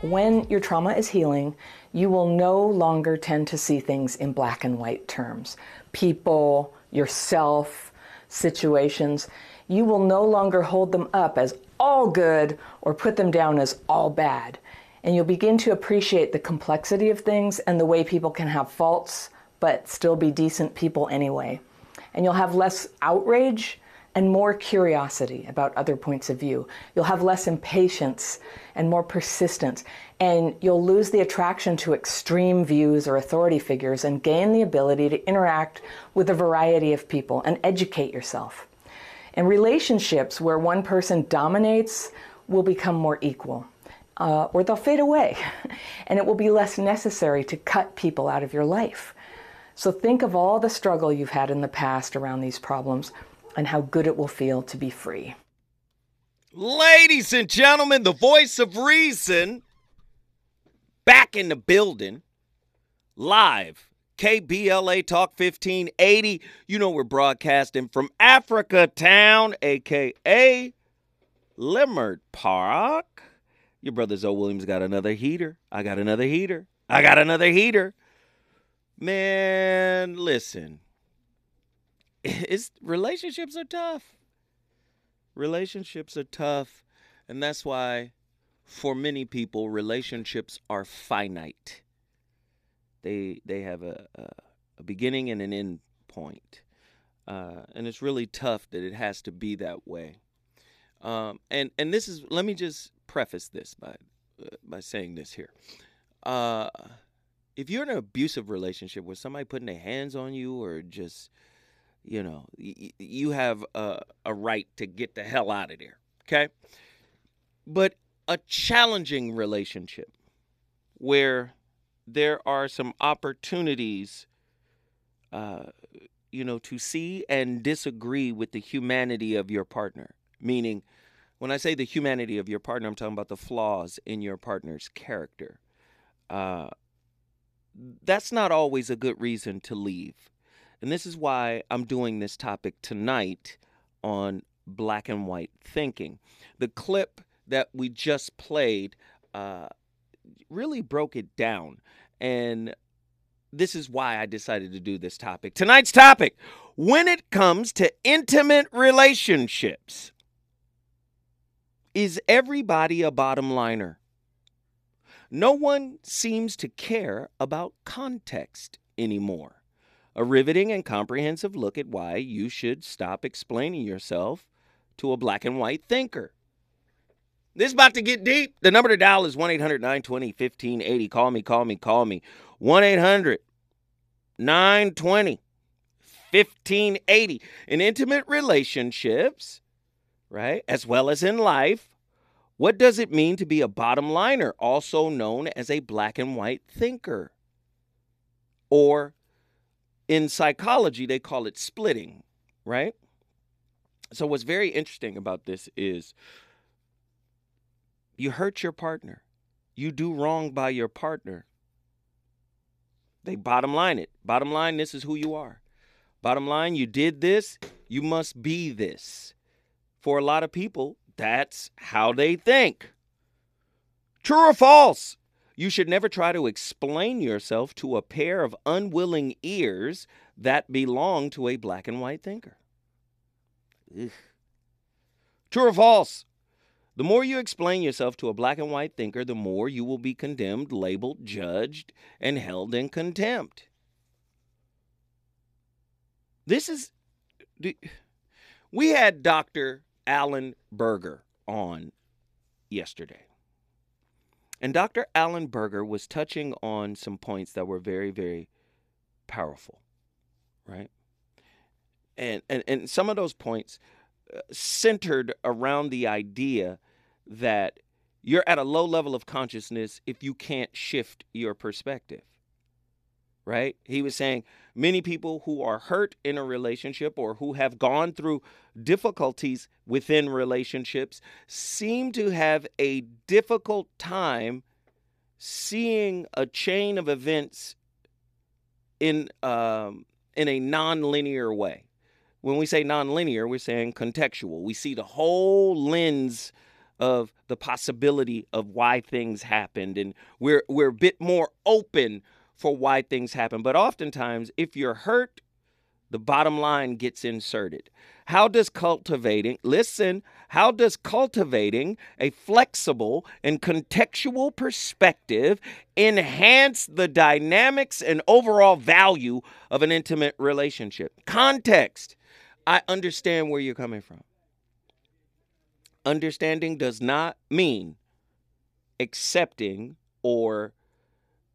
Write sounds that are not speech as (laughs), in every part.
When your trauma is healing, you will no longer tend to see things in black and white terms. People, yourself, situations, you will no longer hold them up as all good or put them down as all bad. And you'll begin to appreciate the complexity of things and the way people can have faults but still be decent people anyway. And you'll have less outrage and more curiosity about other points of view. You'll have less impatience and more persistence. And you'll lose the attraction to extreme views or authority figures and gain the ability to interact with a variety of people and educate yourself. And relationships where one person dominates will become more equal. Uh, or they'll fade away, (laughs) and it will be less necessary to cut people out of your life. So think of all the struggle you've had in the past around these problems and how good it will feel to be free. Ladies and gentlemen, the voice of reason back in the building, live. KBLA Talk 1580. You know, we're broadcasting from Africa Town, aka Leimert Park. Your brother Zoe Williams got another heater. I got another heater. I got another heater. Man, listen (laughs) it's relationships are tough. Relationships are tough, and that's why for many people relationships are finite. They they have a a, a beginning and an end point. Uh, and it's really tough that it has to be that way. Um, and and this is let me just preface this by uh, by saying this here. Uh, if you're in an abusive relationship where somebody putting their hands on you or just you know, y- you have a, a right to get the hell out of there. Okay. But a challenging relationship where there are some opportunities, uh, you know, to see and disagree with the humanity of your partner. Meaning, when I say the humanity of your partner, I'm talking about the flaws in your partner's character. Uh, that's not always a good reason to leave. And this is why I'm doing this topic tonight on black and white thinking. The clip that we just played uh, really broke it down. And this is why I decided to do this topic. Tonight's topic when it comes to intimate relationships, is everybody a bottom liner? No one seems to care about context anymore a riveting and comprehensive look at why you should stop explaining yourself to a black and white thinker. This is about to get deep. The number to dial is 1 800 920 1580. Call me, call me, call me. 1 800 920 1580. In intimate relationships, right, as well as in life, what does it mean to be a bottom liner, also known as a black and white thinker? Or in psychology, they call it splitting, right? So, what's very interesting about this is you hurt your partner, you do wrong by your partner. They bottom line it. Bottom line, this is who you are. Bottom line, you did this, you must be this. For a lot of people, that's how they think. True or false? You should never try to explain yourself to a pair of unwilling ears that belong to a black and white thinker. Ugh. True or false? The more you explain yourself to a black and white thinker, the more you will be condemned, labeled, judged, and held in contempt. This is. We had Dr. Alan Berger on yesterday. And Dr. Alan Berger was touching on some points that were very, very powerful, right? And, and, and some of those points uh, centered around the idea that you're at a low level of consciousness if you can't shift your perspective right? He was saying many people who are hurt in a relationship or who have gone through difficulties within relationships seem to have a difficult time seeing a chain of events in um, in a non-linear way. When we say non-linear, we're saying contextual. We see the whole lens of the possibility of why things happened and we're we're a bit more open for why things happen. But oftentimes if you're hurt, the bottom line gets inserted. How does cultivating, listen, how does cultivating a flexible and contextual perspective enhance the dynamics and overall value of an intimate relationship? Context. I understand where you're coming from. Understanding does not mean accepting or,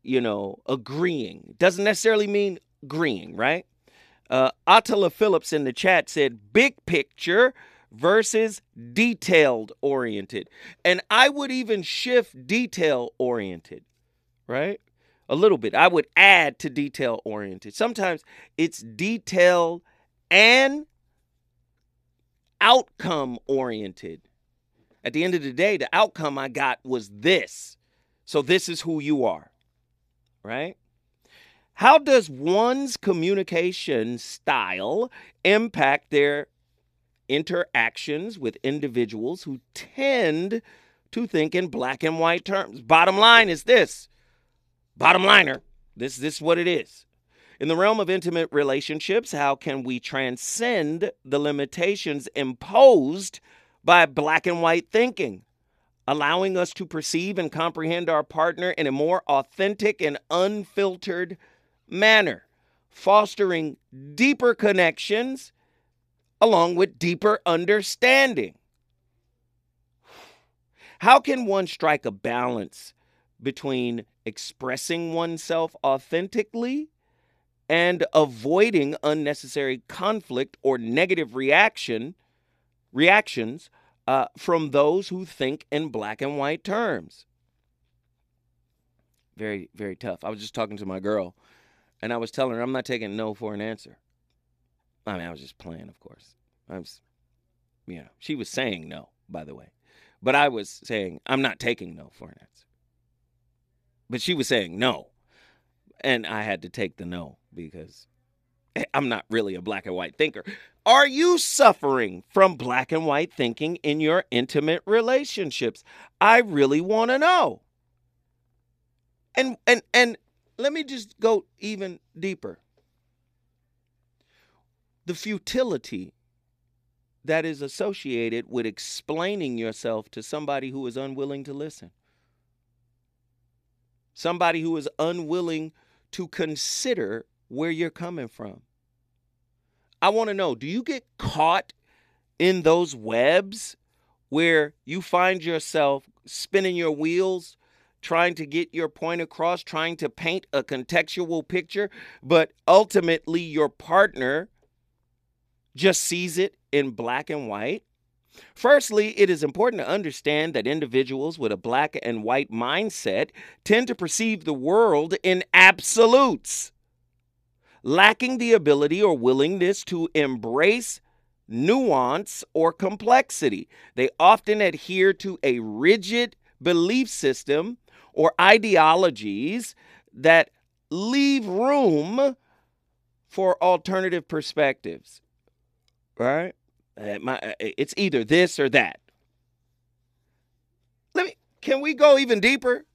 you know, agreeing. Doesn't necessarily mean agreeing, right? Uh, Attila Phillips in the chat said, big picture versus detailed oriented. And I would even shift detail oriented, right? A little bit. I would add to detail oriented. Sometimes it's detail and outcome oriented. At the end of the day, the outcome I got was this. So this is who you are, right? How does one's communication style impact their interactions with individuals who tend to think in black and white terms? Bottom line is this. Bottom liner, this, this is what it is. In the realm of intimate relationships, how can we transcend the limitations imposed by black and white thinking, allowing us to perceive and comprehend our partner in a more authentic and unfiltered manner, fostering deeper connections along with deeper understanding. How can one strike a balance between expressing oneself authentically and avoiding unnecessary conflict or negative reaction reactions uh, from those who think in black and white terms? Very, very tough. I was just talking to my girl and I was telling her I'm not taking no for an answer. I mean, I was just playing, of course. I was, you know, she was saying no, by the way. But I was saying I'm not taking no for an answer. But she was saying no. And I had to take the no because (laughs) I'm not really a black and white thinker. Are you suffering from black and white thinking in your intimate relationships? I really want to know. And and and let me just go even deeper. The futility that is associated with explaining yourself to somebody who is unwilling to listen. Somebody who is unwilling to consider where you're coming from. I want to know do you get caught in those webs where you find yourself spinning your wheels trying to get your point across, trying to paint a contextual picture, but ultimately your partner just sees it in black and white? Firstly, it is important to understand that individuals with a black and white mindset tend to perceive the world in absolutes, lacking the ability or willingness to embrace nuance or complexity. They often adhere to a rigid belief system or ideologies that leave room for alternative perspectives. Right? Uh, it's either this or that. Let me can we go even deeper?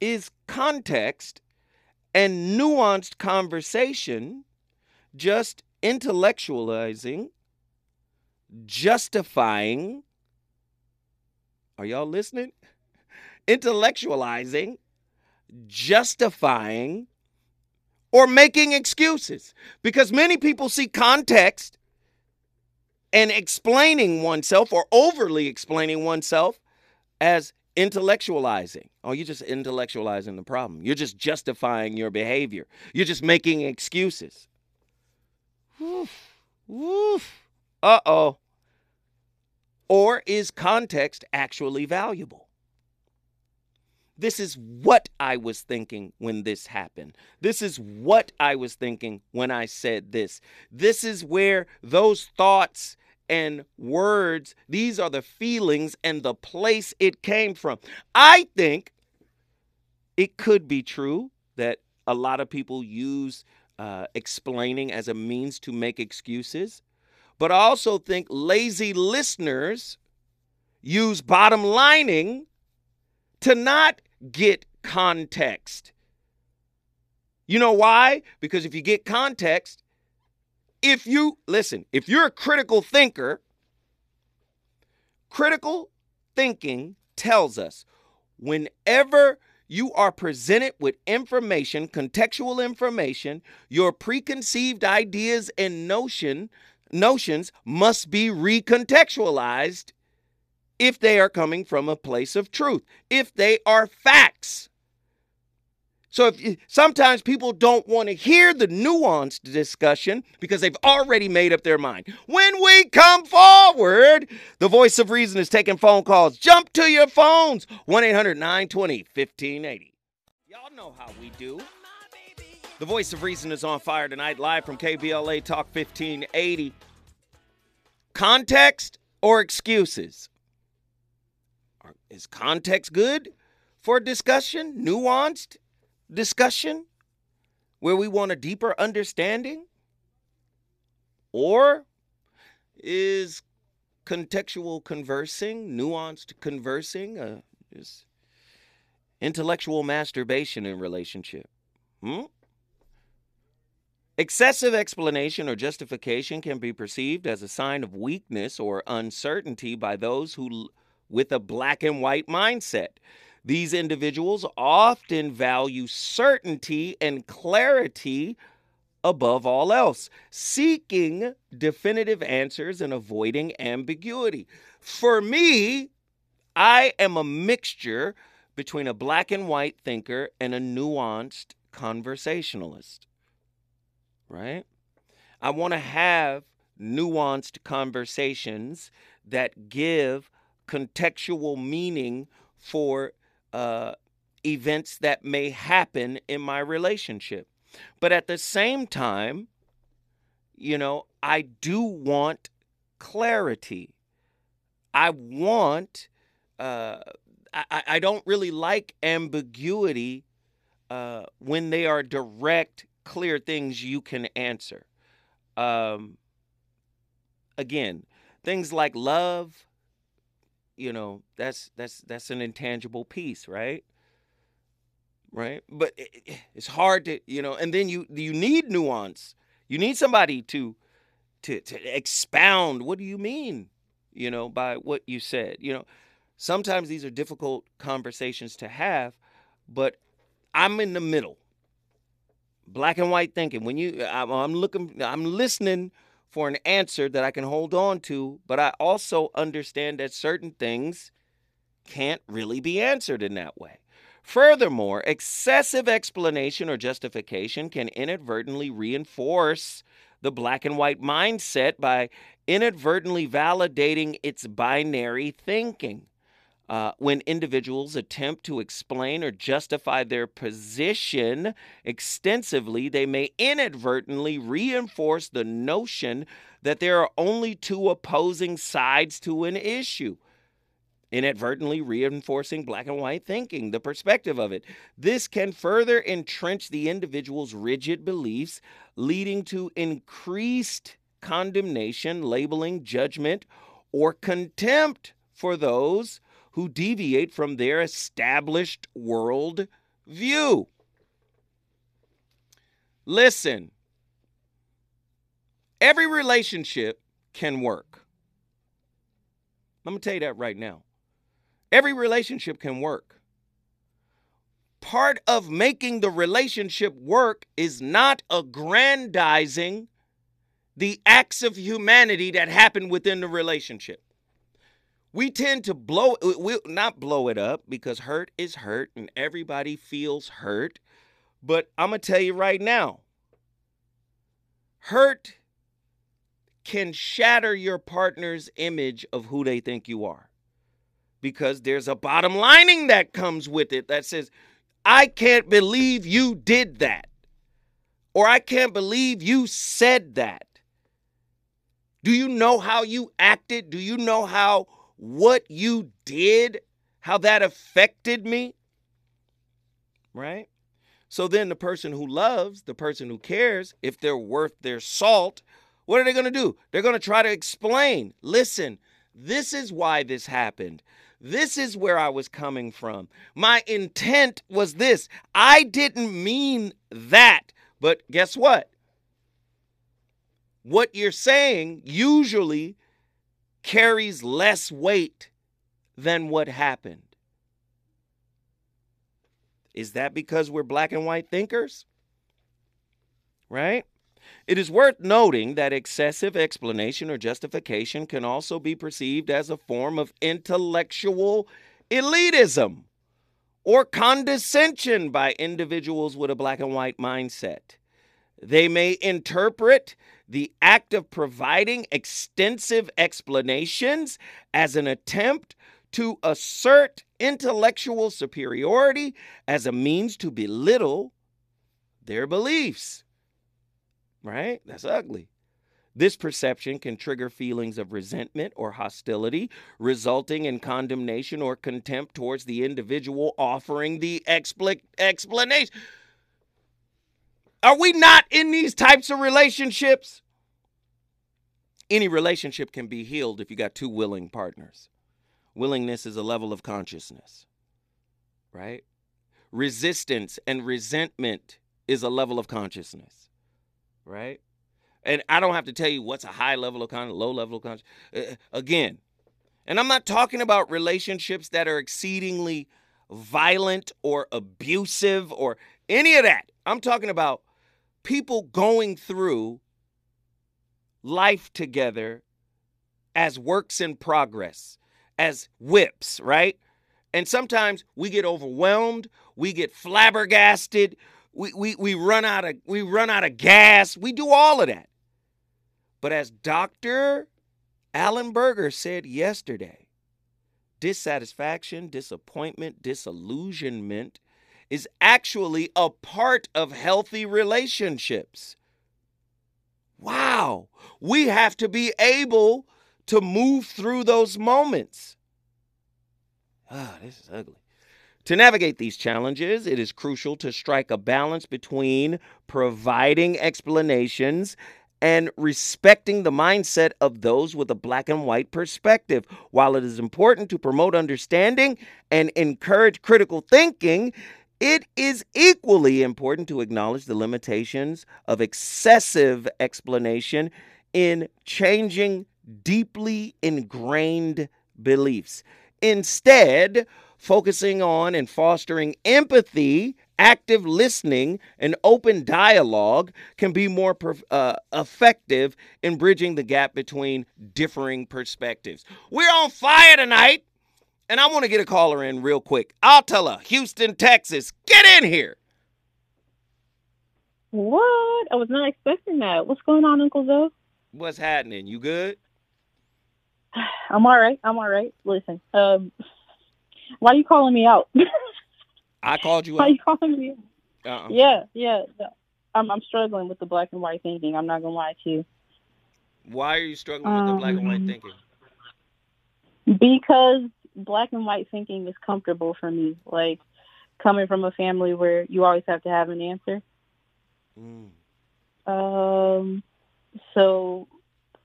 Is context and nuanced conversation just intellectualizing, justifying, are y'all listening? (laughs) Intellectualizing, justifying, or making excuses. Because many people see context and explaining oneself or overly explaining oneself as intellectualizing. Oh, you're just intellectualizing the problem. You're just justifying your behavior. You're just making excuses. Woof, woof. Uh oh. Or is context actually valuable? This is what I was thinking when this happened. This is what I was thinking when I said this. This is where those thoughts and words, these are the feelings and the place it came from. I think it could be true that a lot of people use uh, explaining as a means to make excuses. but I also think lazy listeners use bottom lining to not get context. You know why? Because if you get context, if you listen, if you're a critical thinker, critical thinking tells us whenever you are presented with information, contextual information, your preconceived ideas and notion notions must be recontextualized if they are coming from a place of truth, if they are facts. So if sometimes people don't want to hear the nuanced discussion because they've already made up their mind. When we come forward, the voice of reason is taking phone calls. Jump to your phones. 1-800-920-1580. Y'all know how we do. The voice of reason is on fire tonight live from KBLA Talk 1580. Context or excuses? Is context good for discussion? Nuanced? Discussion where we want a deeper understanding? Or is contextual conversing, nuanced conversing, uh, is intellectual masturbation in relationship? Hmm? Excessive explanation or justification can be perceived as a sign of weakness or uncertainty by those who with a black and white mindset. These individuals often value certainty and clarity above all else, seeking definitive answers and avoiding ambiguity. For me, I am a mixture between a black and white thinker and a nuanced conversationalist. Right? I want to have nuanced conversations that give contextual meaning for uh, events that may happen in my relationship. But at the same time, you know, I do want clarity. I want, uh, I, I don't really like ambiguity uh, when they are direct, clear things you can answer. Um, again, things like love, you know that's that's that's an intangible piece right? Right? But it, it's hard to you know and then you you need nuance. You need somebody to to to expound what do you mean? you know by what you said you know? Sometimes these are difficult conversations to have but i'm in the middle. Black and white thinking. When you i'm, I'm looking i'm listening for an answer that I can hold on to, but I also understand that certain things can't really be answered in that way. Furthermore, excessive explanation or justification can inadvertently reinforce the black and white mindset by inadvertently validating its binary thinking. Uh, when individuals attempt to explain or justify their position extensively, they may inadvertently reinforce the notion that there are only two opposing sides to an issue. Inadvertently reinforcing black and white thinking, the perspective of it. This can further entrench the individual's rigid beliefs, leading to increased condemnation, labeling, judgment, or contempt for those who deviate from their established world view. Listen, every relationship can work. Let me tell you that right now. Every relationship can work. Part of making the relationship work is not aggrandizing the acts of humanity that happen within the relationship we tend to blow we not blow it up because hurt is hurt and everybody feels hurt but i'm gonna tell you right now. Hurt can shatter your partner's image of who they think you are because there's a bottom lining that comes with it that says i can't believe you did that or i can't believe you said that. Do you know how you acted? Do you know how what you did, how that affected me. Right? So then the person who loves, the person who cares, if they're worth their salt, what are they going to do? They're going to try to explain. Listen, this is why this happened. This is where I was coming from. My intent was this. I didn't mean that. But guess what? What you're saying usually carries less weight than what happened. Is that because we're black and white thinkers? Right? It is worth noting that excessive explanation or justification can also be perceived as a form of intellectual elitism or condescension by individuals with a black and white mindset. They may interpret the act of providing extensive explanations as an attempt to assert intellectual superiority as a means to belittle their beliefs. Right? That's ugly. This perception can trigger feelings of resentment or hostility, resulting in condemnation or contempt towards the individual offering the expl- explanation. Are we not in these types of relationships? Any relationship can be healed if you got two willing partners. Willingness is a level of consciousness, right? Resistance and resentment is a level of consciousness, right? And I don't have to tell you what's a high level of consciousness, low level of consciousness. Uh, again, and I'm not talking about relationships that are exceedingly violent or abusive or any of that. I'm talking about people going through life together as works in progress as whips, right? And sometimes we get overwhelmed, we get flabbergasted, we, we, we run out of we run out of gas, we do all of that. But as Dr. Alan Berger said yesterday, dissatisfaction, disappointment, disillusionment is actually a part of healthy relationships. Wow. We have to be able to move through those moments. Ah, this is ugly. To navigate these challenges, it is crucial to strike a balance between providing explanations and respecting the mindset of those with a black and white perspective. While it is important to promote understanding and encourage critical thinking, it is equally important to acknowledge the limitations of excessive explanation in changing deeply ingrained beliefs. Instead, focusing on and fostering empathy, active listening, and open dialogue can be more uh, effective in bridging the gap between differing perspectives. We're on fire tonight, and I want to get a caller in real quick. I'll tell her, Houston, Texas, get in here. What? I was not expecting that. What's going on, Uncle Joe? What's happening? You good? (sighs) I'm all right. I'm all right. Listen, um, why are you calling me out? (laughs) I called you why out. Why are you calling me? Uh-uh. Yeah, yeah. I'm I'm struggling with the black and white thinking. I'm not gonna lie to you. Why are you struggling with um, the black and white um, thinking? Because black and white thinking is comfortable for me. Like coming from a family where you always have to have an answer. Mm. Um. So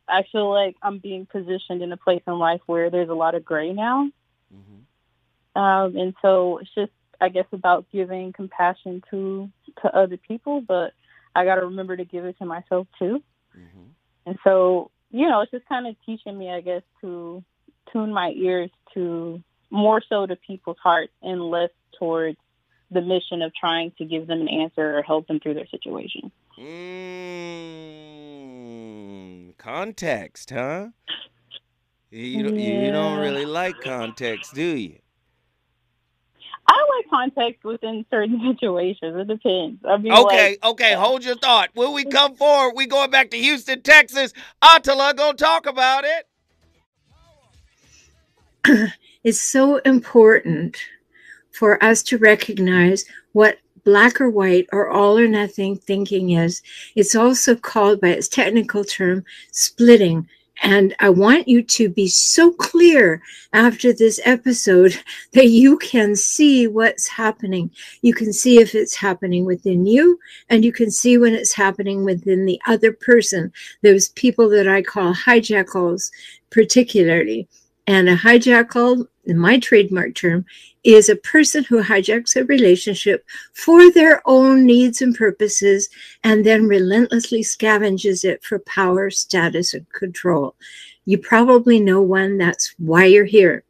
I feel like I'm being positioned in a place in life where there's a lot of gray now. Mm-hmm. Um, and so it's just, I guess, about giving compassion to to other people, but I got to remember to give it to myself too. Mm-hmm. And so, you know, it's just kind of teaching me, I guess, to tune my ears to more so to people's hearts and less towards the mission of trying to give them an answer or help them through their situation. Mm, context, huh? You don't, yeah. you don't really like context, do you? I like context within certain (laughs) situations. It depends. I mean, okay, like, okay. Hold your thought. When we (laughs) come forward, we going back to Houston, Texas. Attila gonna talk about it. (clears throat) It's so important for us to recognize what black or white or all or nothing thinking is. It's also called by its technical term splitting. and I want you to be so clear after this episode (laughs) that you can see what's happening. You can see if it's happening within you, and you can see when it's happening within the other person. Those people that I call hijackals, particularly. And a hijackal, my trademark term, is a person who hijacks a relationship for their own needs and purposes and then relentlessly scavenges it for power, status, and control. You probably know one, that's why you're here.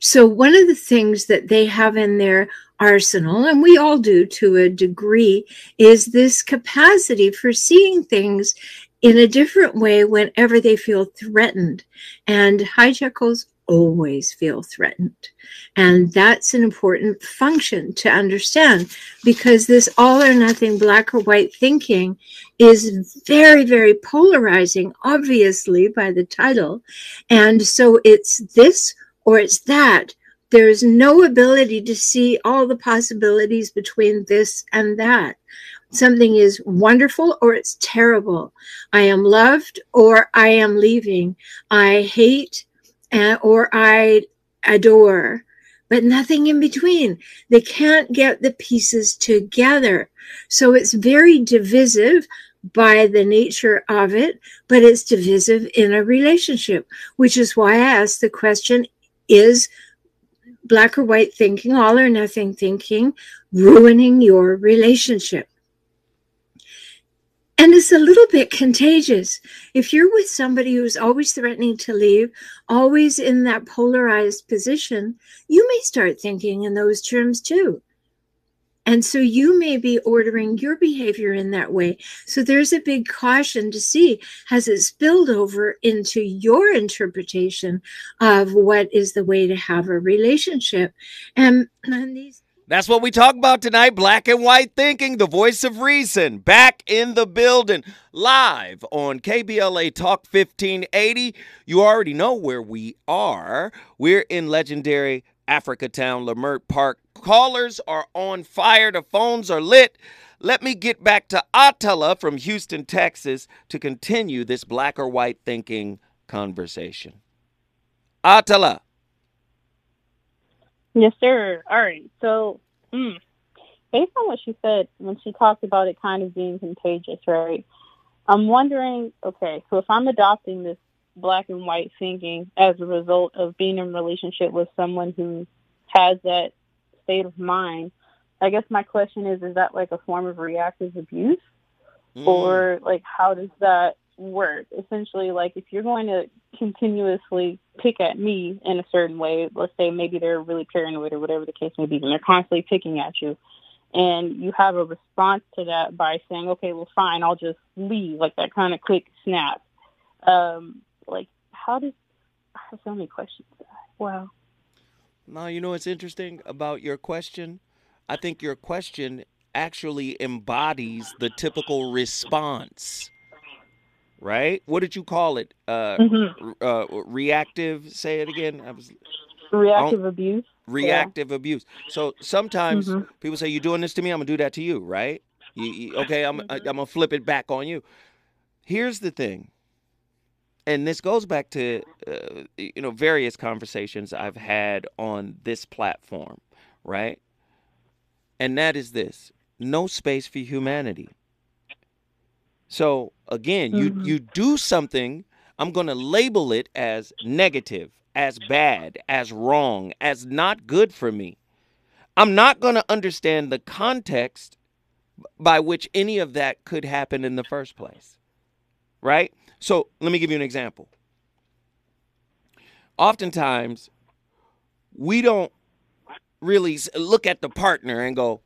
So, one of the things that they have in their arsenal, and we all do to a degree, is this capacity for seeing things in a different way whenever they feel threatened. And hijackals always feel threatened. And that's an important function to understand because this all or nothing black or white thinking is very, very polarizing, obviously, by the title. And so it's this or it's that. There's no ability to see all the possibilities between this and that. Something is wonderful or it's terrible. I am loved or I am leaving. I hate or I adore, but nothing in between. They can't get the pieces together. So it's very divisive by the nature of it, but it's divisive in a relationship, which is why I asked the question is black or white thinking, all or nothing thinking, ruining your relationship? And it's a little bit contagious. If you're with somebody who's always threatening to leave, always in that polarized position, you may start thinking in those terms too. And so you may be ordering your behavior in that way. So there's a big caution to see has it spilled over into your interpretation of what is the way to have a relationship. And, and these that's what we talk about tonight. Black and white thinking, the voice of reason, back in the building, live on KBLA Talk 1580. You already know where we are. We're in legendary Africa Town, Leimert Park. Callers are on fire. The phones are lit. Let me get back to Attila from Houston, Texas, to continue this black or white thinking conversation. Attila. Yes, sir. All right. So, mm, based on what she said when she talked about it kind of being contagious, right? I'm wondering, okay, so if I'm adopting this black and white thinking as a result of being in a relationship with someone who has that state of mind, I guess my question is, is that like a form of reactive abuse? Mm. Or like how does that work. Essentially, like if you're going to continuously pick at me in a certain way, let's say maybe they're really paranoid or whatever the case may be, and they're constantly picking at you, and you have a response to that by saying, okay, well, fine, I'll just leave, like that kind of quick snap. Um, like, how does, I have so many questions. Wow. Now, you know what's interesting about your question? I think your question actually embodies the typical response right? What did you call it? Uh, mm-hmm. uh, reactive. Say it again. I was reactive abuse. Reactive yeah. abuse. So sometimes mm-hmm. people say, "You're doing this to me. I'm gonna do that to you." Right? You, you, okay, I'm mm-hmm. I, am i gonna flip it back on you. Here's the thing, and this goes back to uh, you know various conversations I've had on this platform, right? And that is this: no space for humanity. So again, you mm-hmm. you do something, I'm going to label it as negative, as bad, as wrong, as not good for me. I'm not going to understand the context by which any of that could happen in the first place. Right? So, let me give you an example. Oftentimes, we don't really look at the partner and go,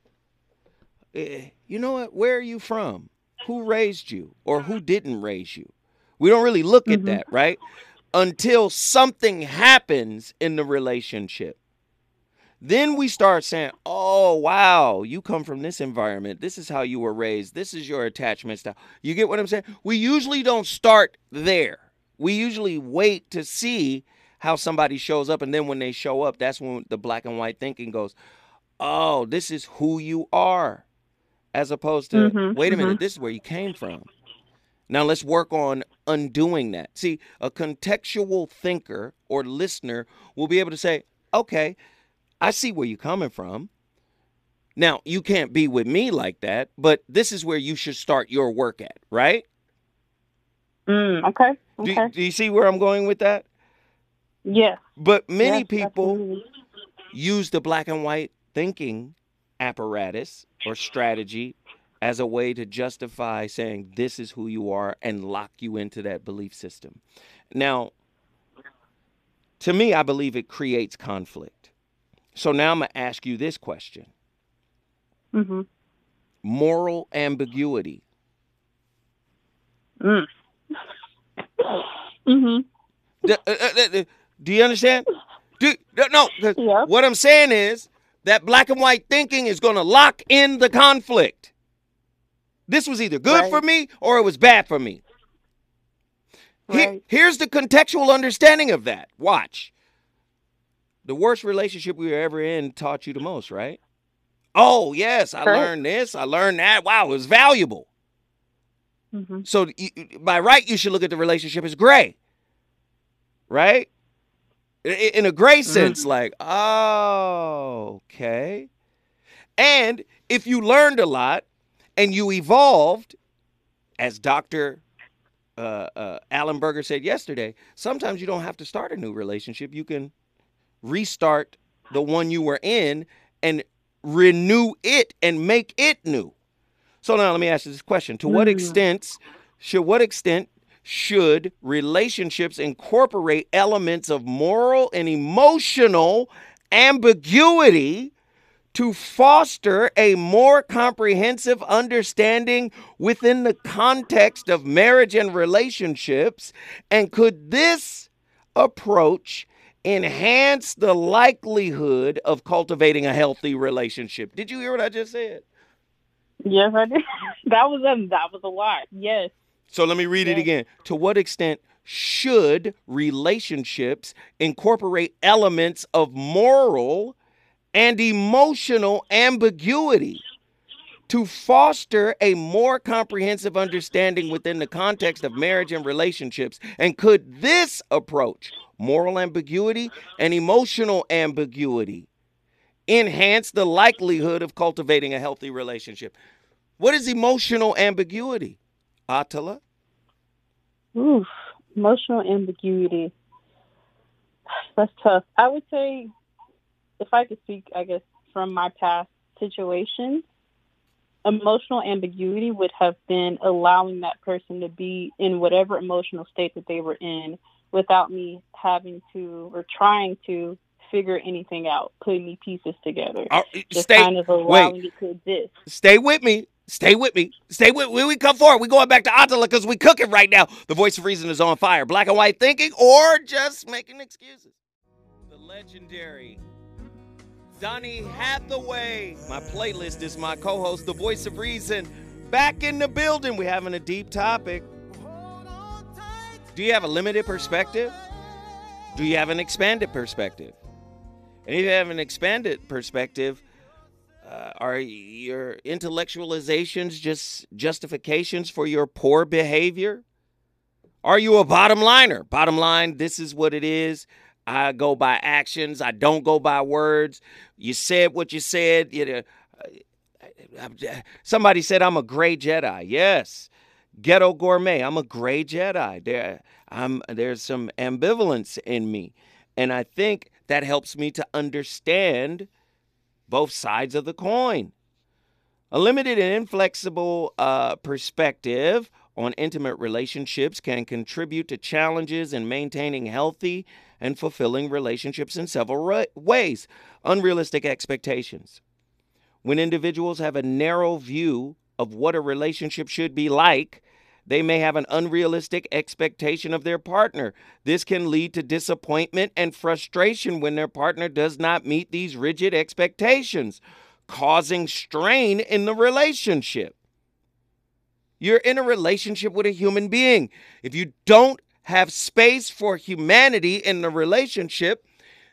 eh, you know what? Where are you from? Who raised you or who didn't raise you. We don't really look mm-hmm. at that, right? Until something happens in the relationship. Then we start saying, oh, wow, you come from this environment. This is how you were raised. This is your attachment style. You get what I'm saying? We usually don't start there. We usually wait to see how somebody shows up. And then when they show up, that's when the black and white thinking goes, oh, this is who you are as opposed to mm-hmm, wait a minute, mm-hmm. this is where you came from. Now let's work on undoing that. See, a contextual thinker or listener will be able to say, okay, I see where you're coming from. Now, you can't be with me like that, but this is where you should start your work at, right? Mm, okay. Do, Okay. do you see where I'm going with that? yes. But many yes, people absolutely. use the black and white thinking apparatus or strategy as a way to justify saying this is who you are and lock you into that belief system. Now, to me, I believe it creates conflict. So now I'm going to ask you this question Mhm. moral ambiguity. Mm. Mhm. D- uh, uh, uh, Do you understand? Do, no, Yeah. what I'm saying is that black and white thinking is going to lock in the conflict. This was either good Right. for me or it was bad for me. He- here's the contextual understanding of that. Watch. The worst relationship we were ever in taught you the most, right? Oh, yes, I learned this, I learned that. Wow, it was valuable. Mhm. So you, by right, you should look at the relationship as gray, right? In a gray sense, like, oh, okay. And if you learned a lot and you evolved, as Dr. Uh, uh, Alan Berger said yesterday, sometimes you don't have to start a new relationship. You can restart the one you were in and renew it and make it new. So now let me ask you this question: To what Mm. extent should what extent should relationships incorporate elements of moral and emotional ambiguity to foster a more comprehensive understanding within the context of marriage and relationships? And could this approach enhance the likelihood of cultivating a healthy relationship? Did you hear what I just said? Yes, I did. (laughs) that was a that was a lot. Yes. So let me read it again. To what extent should relationships incorporate elements of moral and emotional ambiguity to foster a more comprehensive understanding within the context of marriage and relationships? And could this approach, moral ambiguity and emotional ambiguity, enhance the likelihood of cultivating a healthy relationship? What is emotional ambiguity? Attila? Oof. Emotional ambiguity. That's tough. I would say, if I could speak, I guess, from my past situations, emotional ambiguity would have been allowing that person to be in whatever emotional state that they were in without me having to or trying to figure anything out, putting the pieces together. Uh, Just stay, kind of allowing it to exist. stay with me. Stay with me. Stay with When we come forward, we going back to Attila because we cooking right now. The voice of reason is on fire. Black and white thinking or just making excuses. The legendary Donny Hathaway. My playlist is my co-host, the voice of reason. Back in the building. We're having a deep topic. Do you have a limited perspective? Do you have an expanded perspective? And if you have an expanded perspective, uh, are your intellectualizations just justifications for your poor behavior? Are you a bottom liner? Bottom line, this is what it is. I go by actions. I don't go by words. You said what you said. You know, uh, somebody said I'm a gray Jedi. Yes, ghetto gourmet. I'm a gray Jedi. There, I'm. There's some ambivalence in me, and I think that helps me to understand both sides of the coin. A limited and inflexible uh, perspective on intimate relationships can contribute to challenges in maintaining healthy and fulfilling relationships in several ra- ways. Unrealistic expectations. When individuals have a narrow view of what a relationship should be like, they may have an unrealistic expectation of their partner. This can lead to disappointment and frustration when their partner does not meet these rigid expectations, causing strain in the relationship. You're in a relationship with a human being. If you don't have space for humanity in the relationship,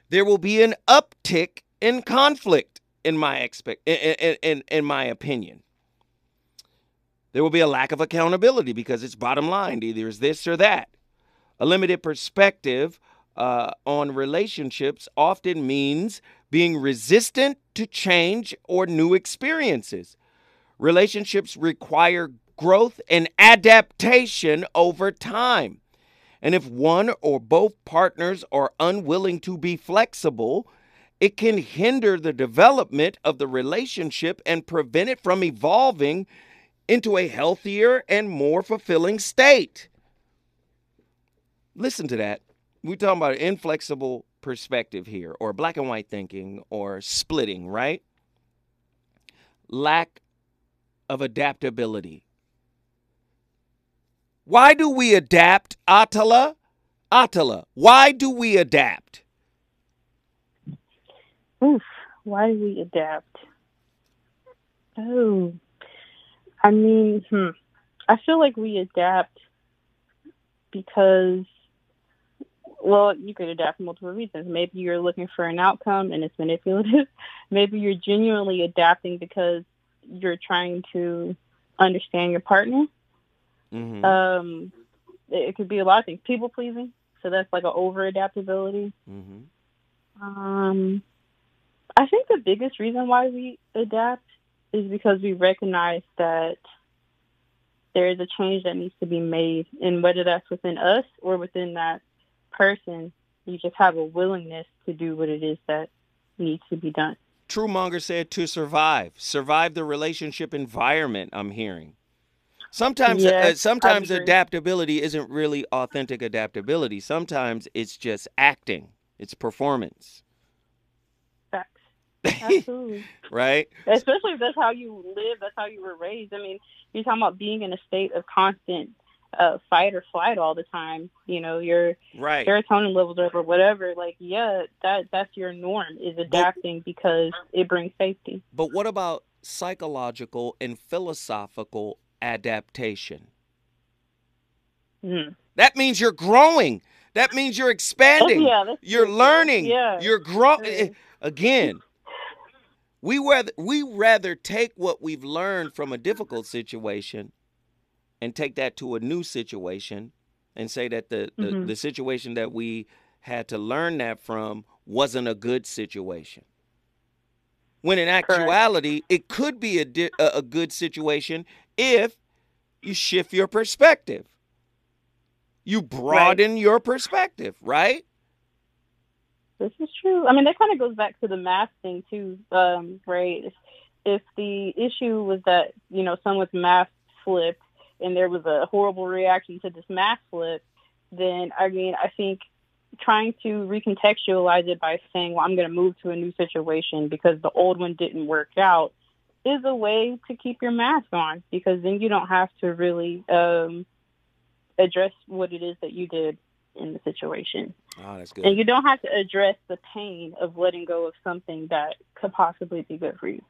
there will be an uptick in conflict in my expect in, in, in, in my opinion. There will be a lack of accountability because it's bottom line. Either is this or that. A limited perspective uh, on relationships often means being resistant to change or new experiences. Relationships require growth and adaptation over time. And if one or both partners are unwilling to be flexible, it can hinder the development of the relationship and prevent it from evolving into a healthier and more fulfilling state. Listen to that. We're talking about inflexible perspective here, or black and white thinking, or splitting, right? Lack of adaptability. Why do we adapt, Attila? Attila, why do we adapt? Oof, why do we adapt? Oh, I mean, hmm. I feel like we adapt because, well, you could adapt for multiple reasons. Maybe you're looking for an outcome and it's manipulative. (laughs) Maybe you're genuinely adapting because you're trying to understand your partner. Mm-hmm. Um, it, it, could be a lot of things. People pleasing, so that's like an over adaptability. Mm-hmm. Um, I think the biggest reason why we adapt is because we recognize that there is a change that needs to be made, and whether that's within us or within that person, you just have a willingness to do what it is that needs to be done. Truemonger said to survive, survive the relationship environment. I'm hearing. Sometimes, uh, yes, uh, sometimes adaptability isn't really authentic adaptability. Sometimes it's just acting. It's performance. Absolutely. (laughs) right. Especially if that's how you live. That's how you were raised. I mean, you're talking about being in a state of constant uh, fight or flight all the time. You know, your right. serotonin levels or whatever. Like, yeah, that that's your norm is adapting but, because it brings safety. But what about psychological and philosophical adaptation? Mm. That means you're growing. That means you're expanding. Oh, yeah, you're learning. Yeah. You're growing. Again, we rather we rather take what we've learned from a difficult situation and take that to a new situation and say that the, the, mm-hmm. the situation that we had to learn that from wasn't a good situation. When in actuality, Correct. it could be a, di- a good situation if you shift your perspective. You broaden right. your perspective, right? This is true. I mean, that kind of goes back to the math thing too, um, right? If, if the issue was that you know someone's math flipped and there was a horrible reaction to this math flip, then I mean, I think trying to recontextualize it by saying, well, I'm going to move to a new situation because the old one didn't work out is a way to keep your mask on because then you don't have to really um, address what it is that you did in the situation. Oh, that's good. And you don't have to address the pain of letting go of something that could possibly be good for you.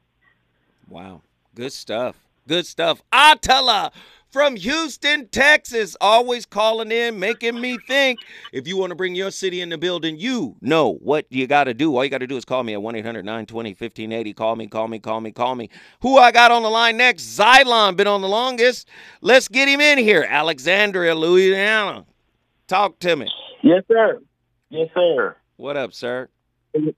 Wow. Good stuff. Good stuff. Attila from Houston, Texas, always calling in, making me think. If you want to bring your city in the building, you know what you got to do. All you got to do is call me at 1 800 920 1580. Call me, call me, call me, call me. Who I got on the line next? Xylon, been on the longest. Let's get him in here. Alexandria, Louisiana. Talk to me. Yes, sir. Yes, sir. What up, sir? Can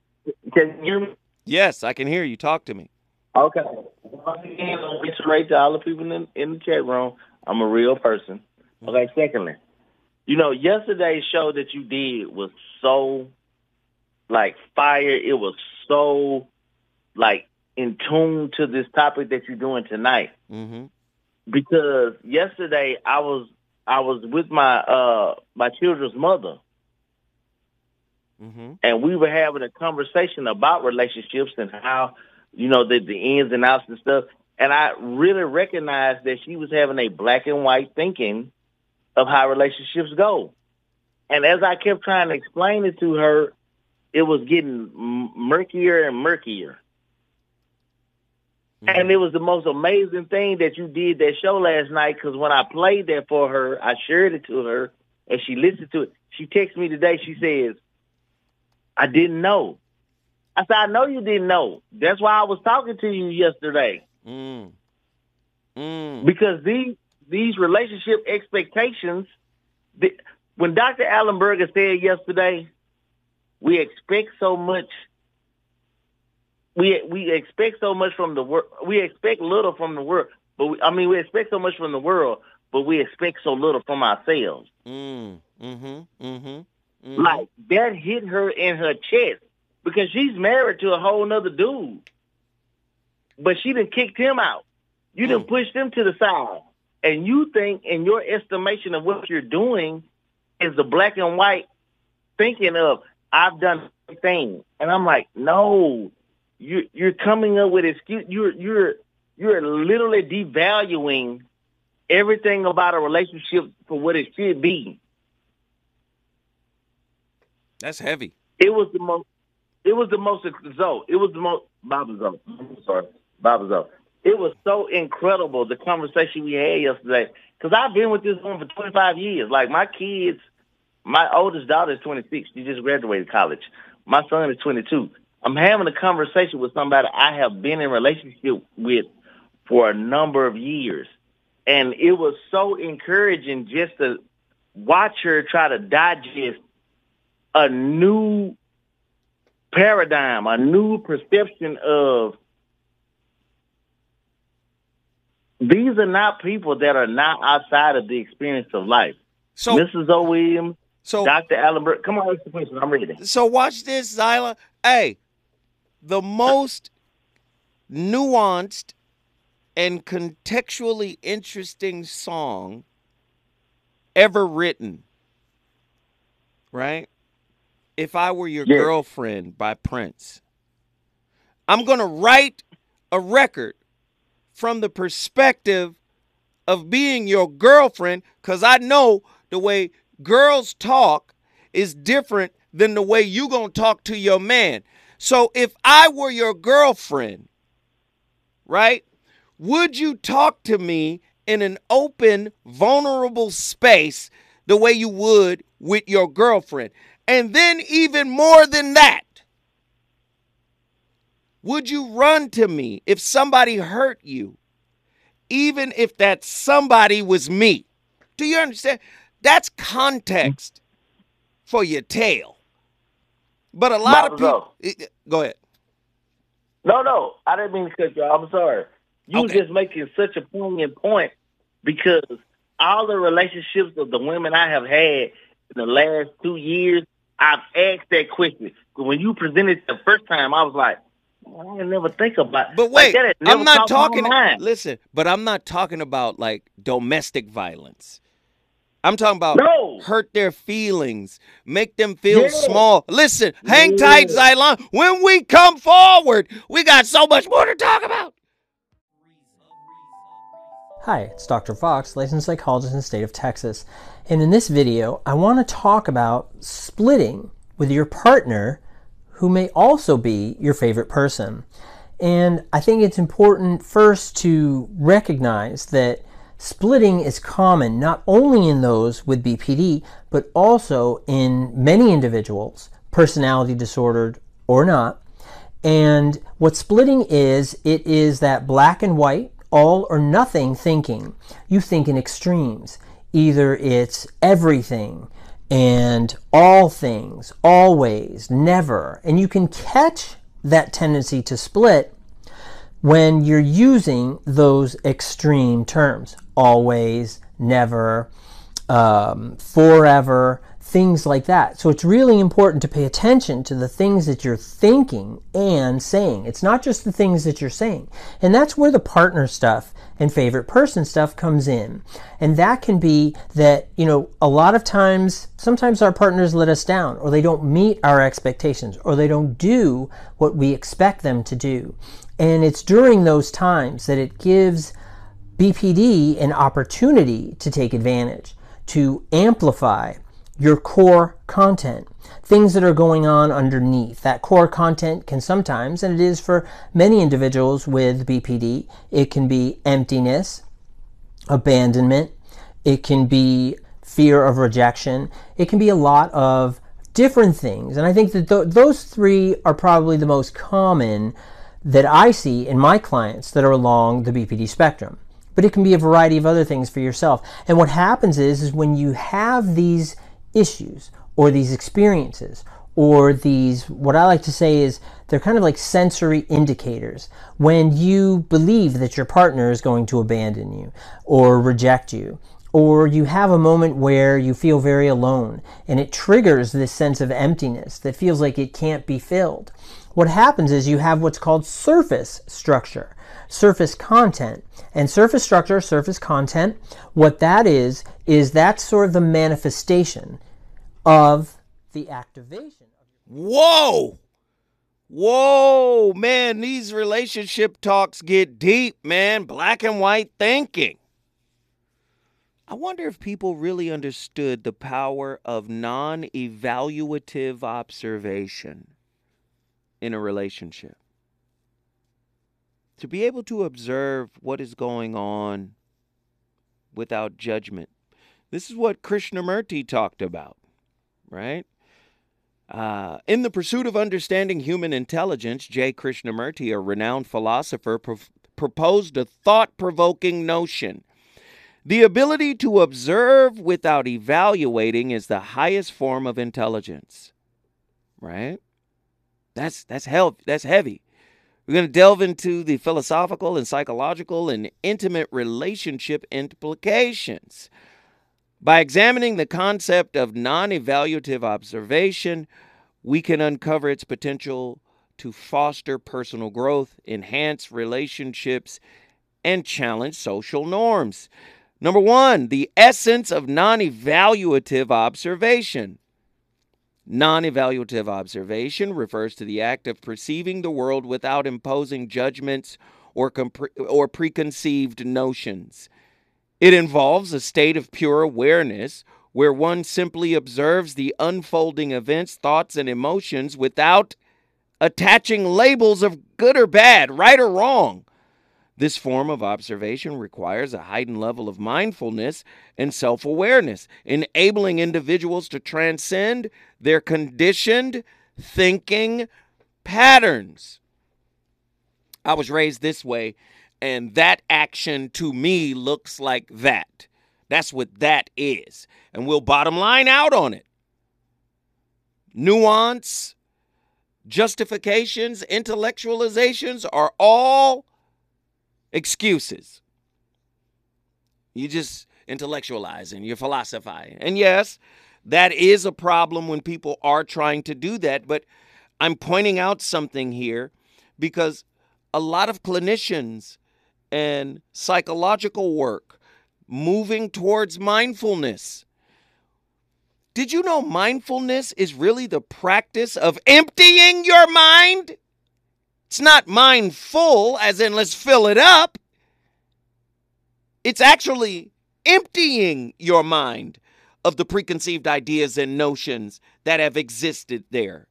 you hear me? Yes, I can hear you. Talk to me. Okay. Once again, I'll reiterate to all the people in, in the chat room, I'm a real person. Okay, secondly, you know, yesterday's show that you did was so, like, fire. It was so, like, in tune to this topic that you're doing tonight. Mm-hmm. Because yesterday I was I was with my uh my children's mother, mm-hmm. and we were having a conversation about relationships and how you know, the, the ins and outs and stuff. And I really recognized that she was having a black and white thinking of how relationships go. And as I kept trying to explain it to her, it was getting murkier and murkier. Mm-hmm. And it was the most amazing thing that you did that show last night because when I played that for her, I shared it to her and she listened to it. She texted me today. She says, I didn't know. I said, I know you didn't know. That's why I was talking to you yesterday. Mm. mm. because these these relationship expectations. The, when Dr. Allenberger said yesterday, we expect so much. We we expect so much from the world. We expect little from the world, but we, I mean, we expect so much from the world, but we expect so little from ourselves. Mm, mm-hmm, mm-hmm, mm-hmm. Like that hit her in her chest because she's married to a whole nother dude, but she done kicked him out. You mm. done pushed him to the side, and you think, in your estimation of what you're doing, is the black and white thinking of I've done things, and I'm like, no, you you're coming up with excuse. You're you're you're literally devaluing everything about a relationship for what it should be. That's heavy. It was the most. It was the most. So it was the most. Bob Zoe. I'm sorry, Bob Zoe. It was so incredible the conversation we had yesterday because I've been with this woman for 25 years. Like my kids, my oldest daughter is 26. She just graduated college. My son is 22. I'm having a conversation with somebody I have been in relationship with for a number of years. And it was so encouraging just to watch her try to digest a new paradigm, a new perception of these are not people that are not outside of the experience of life. So Mrs. O. Williams, so Dr. Allenberg, come on, ask the question. I'm ready. So watch this, Zyla. Hey, the most nuanced and contextually interesting song ever written. Right? If I Were Your yeah. Girlfriend by Prince. I'm going to write a record from the perspective of being your girlfriend because I know the way girls talk is different than the way you going to talk to your man. So if I were your girlfriend, right, would you talk to me in an open, vulnerable space the way you would with your girlfriend? And then, even more than that, would you run to me if somebody hurt you, even if that somebody was me? Do you understand? That's context for your tale. But a lot of people. Eh, eh, go ahead. No, no, I didn't mean to cut you off. I'm sorry. You okay. just making such a poignant point because all the relationships of the women I have had in the last two years, I've asked that question. When you presented the first time, I was like, I never think about. But wait, like I'm not talking. Listen, but I'm not talking about like domestic violence. I'm talking about no. hurt their feelings, make them feel yeah. small. Listen, hang yeah. tight, Xylon. When we come forward, we got so much more to talk about. Hi, it's Dr. Fox, licensed psychologist in the state of Texas. And in this video, I want to talk about splitting with your partner who may also be your favorite person. And I think it's important first to recognize that splitting is common not only in those with BPD, but also in many individuals, personality disordered or not. And what splitting is, it is that black and white all or nothing thinking. You think in extremes. Either it's everything and all things, always, never. And you can catch that tendency to split when you're using those extreme terms always, never, um, forever, things like that. So it's really important to pay attention to the things that you're thinking and saying. It's not just the things that you're saying. And that's where the partner stuff and favorite person stuff comes in. And that can be that, you know, a lot of times, sometimes our partners let us down or they don't meet our expectations or they don't do what we expect them to do. And it's during those times that it gives BPD an opportunity to take advantage, to amplify your core content, things that are going on underneath. That core content can sometimes, and it is for many individuals with BPD, it can be emptiness, abandonment, it can be fear of rejection, it can be a lot of different things. And I think that th- those three are probably the most common that I see in my clients that are along the BPD spectrum but it can be a variety of other things for yourself. And what happens is, is when you have these issues or these experiences or these, what I like to say is, they're kind of like sensory indicators. When you believe that your partner is going to abandon you or reject you, or you have a moment where you feel very alone and it triggers this sense of emptiness that feels like it can't be filled. What happens is you have what's called surface structure, surface content. And surface structure, surface content, what that is, is that's sort of the manifestation of the activation. Whoa! Whoa, man, these relationship talks get deep, man. Black and white thinking. I wonder if people really understood the power of non evaluative observation in a relationship. To be able to observe what is going on without judgment. This is what Krishnamurti talked about, right? Uh, in the pursuit of understanding human intelligence, J. Krishnamurti, a renowned philosopher, pro- proposed a thought provoking notion the ability to observe without evaluating is the highest form of intelligence. Right? That's that's hell that's heavy. We're going to delve into the philosophical and psychological and intimate relationship implications. By examining the concept of non evaluative observation, we can uncover its potential to foster personal growth, enhance relationships, and challenge social norms. Number one, the essence of non evaluative observation. Non evaluative observation refers to the act of perceiving the world without imposing judgments or, compre- or preconceived notions. It involves a state of pure awareness where one simply observes the unfolding events, thoughts, and emotions without attaching labels of good or bad, right or wrong. This form of observation requires a heightened level of mindfulness and self awareness, enabling individuals to transcend their conditioned thinking patterns. I was raised this way, and that action to me looks like that. That's what that is. And we'll bottom line out on it. Nuance, justifications, intellectualizations are all excuses. You just intellectualizing, you're philosophizing. And yes, that is a problem when people are trying to do that, but I'm pointing out something here because a lot of clinicians and psychological work moving towards mindfulness. Did you know mindfulness is really the practice of emptying your mind? It's not mindful, as in let's fill it up. It's actually emptying your mind of the preconceived ideas and notions that have existed there,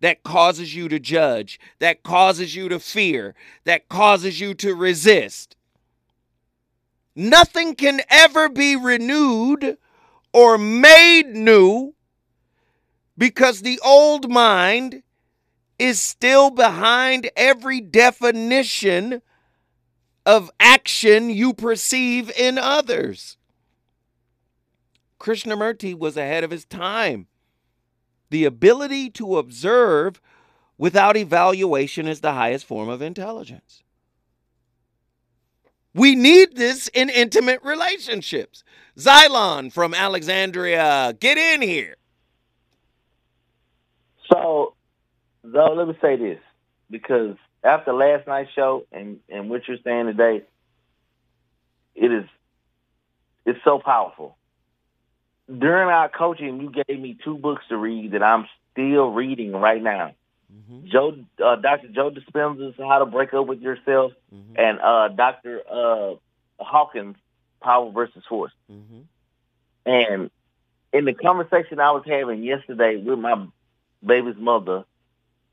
that causes you to judge, that causes you to fear, that causes you to resist. Nothing can ever be renewed or made new because the old mind is still behind every definition of action you perceive in others. Krishnamurti was ahead of his time. The ability to observe without evaluation is the highest form of intelligence. We need this in intimate relationships. Xylon from Alexandria, get in here. So though, let me say this because after last night's show and and what you're saying today, it is it's so powerful. During our coaching, you gave me two books to read that I'm still reading right now. Mm-hmm. Joe, uh, Dr. Joe Dispenza's How to Break Up with Yourself, mm-hmm. and uh, Dr. Uh, Hawkins' Power versus Force. Mm-hmm. And in the conversation I was having yesterday with my baby's mother,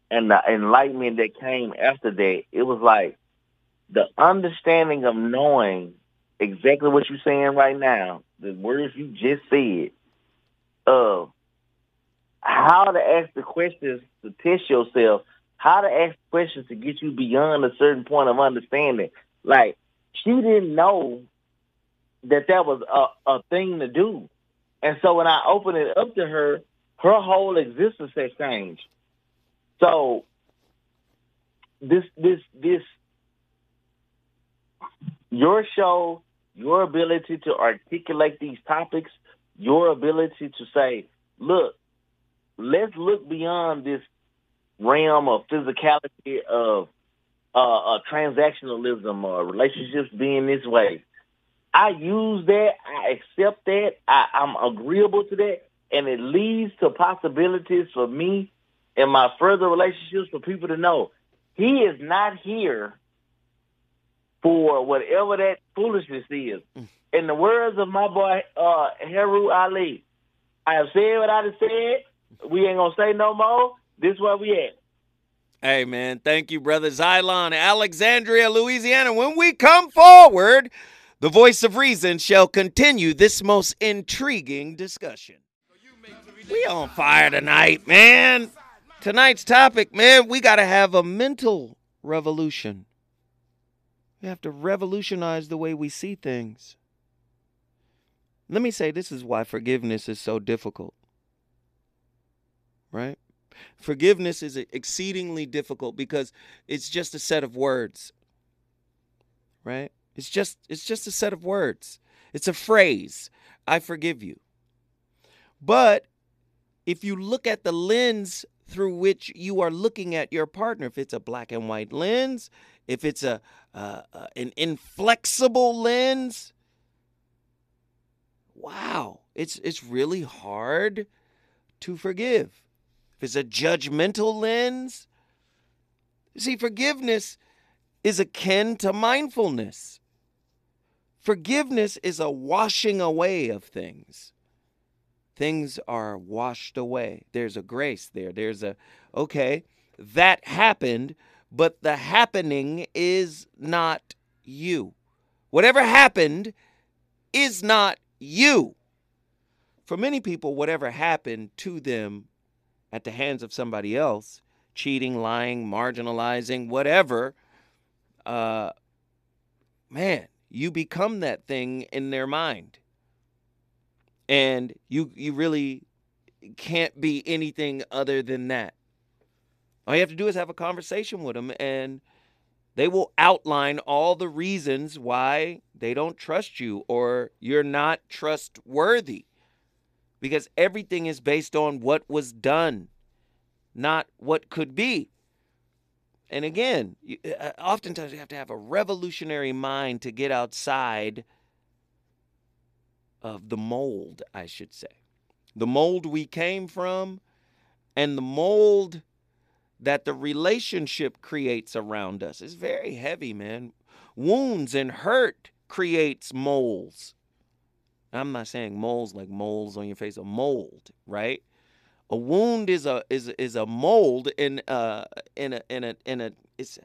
and the enlightenment that came after that, it was like the understanding of knowing exactly what you're saying right now, the words you just said, of how to ask the questions to test yourself, how to ask questions to get you beyond a certain point of understanding. Like she didn't know that that was a, a thing to do. And so when I opened it up to her, her whole existence has changed. So this this this your show, your ability to articulate these topics, your ability to say, look, let's look beyond this realm of physicality of uh, uh, transactionalism or relationships being this way. I use that. I accept that. I, I'm agreeable to that. And it leads to possibilities for me in my further relationships for people to know he is not here for whatever that foolishness is. In the words of my boy uh, Heru Ali, I have said what I have said. We ain't gonna say no more. This is where we at. Hey man, thank you, brother Xylon, Alexandria, Louisiana. When we come forward, the voice of reason shall continue this most intriguing discussion. We on fire tonight, man. Tonight's topic, man, we got to have a mental revolution. We have to revolutionize the way we see things. Let me say this is why forgiveness is so difficult. Right? Forgiveness is exceedingly difficult because it's just a set of words. Right? It's just it's just a set of words. It's a phrase. I forgive you. But if you look at the lens through which you are looking at your partner, if it's a black and white lens, if it's a uh, uh, an inflexible lens, wow, it's it's really hard to forgive. If it's a judgmental lens, see, forgiveness is akin to mindfulness. Forgiveness is a washing away of things things are washed away. There's a grace there. There's a, okay, that happened, but the happening is not you. Whatever happened is not you. For many people, whatever happened to them at the hands of somebody else, cheating, lying, marginalizing, whatever, uh, man, you become that thing in their mind and you you really can't be anything other than that. All you have to do is have a conversation with them and they will outline all the reasons why they don't trust you or you're not trustworthy. Because everything is based on what was done, not what could be. And again, uh, oftentimes you have to have a revolutionary mind to get outside of the mold, I should say. The mold we came from and the mold that the relationship creates around us is very heavy, man. Wounds and hurt creates moles. I'm not saying moles like moles on your face, a mold, right? A wound is a is is a mold in uh in a in a in a it's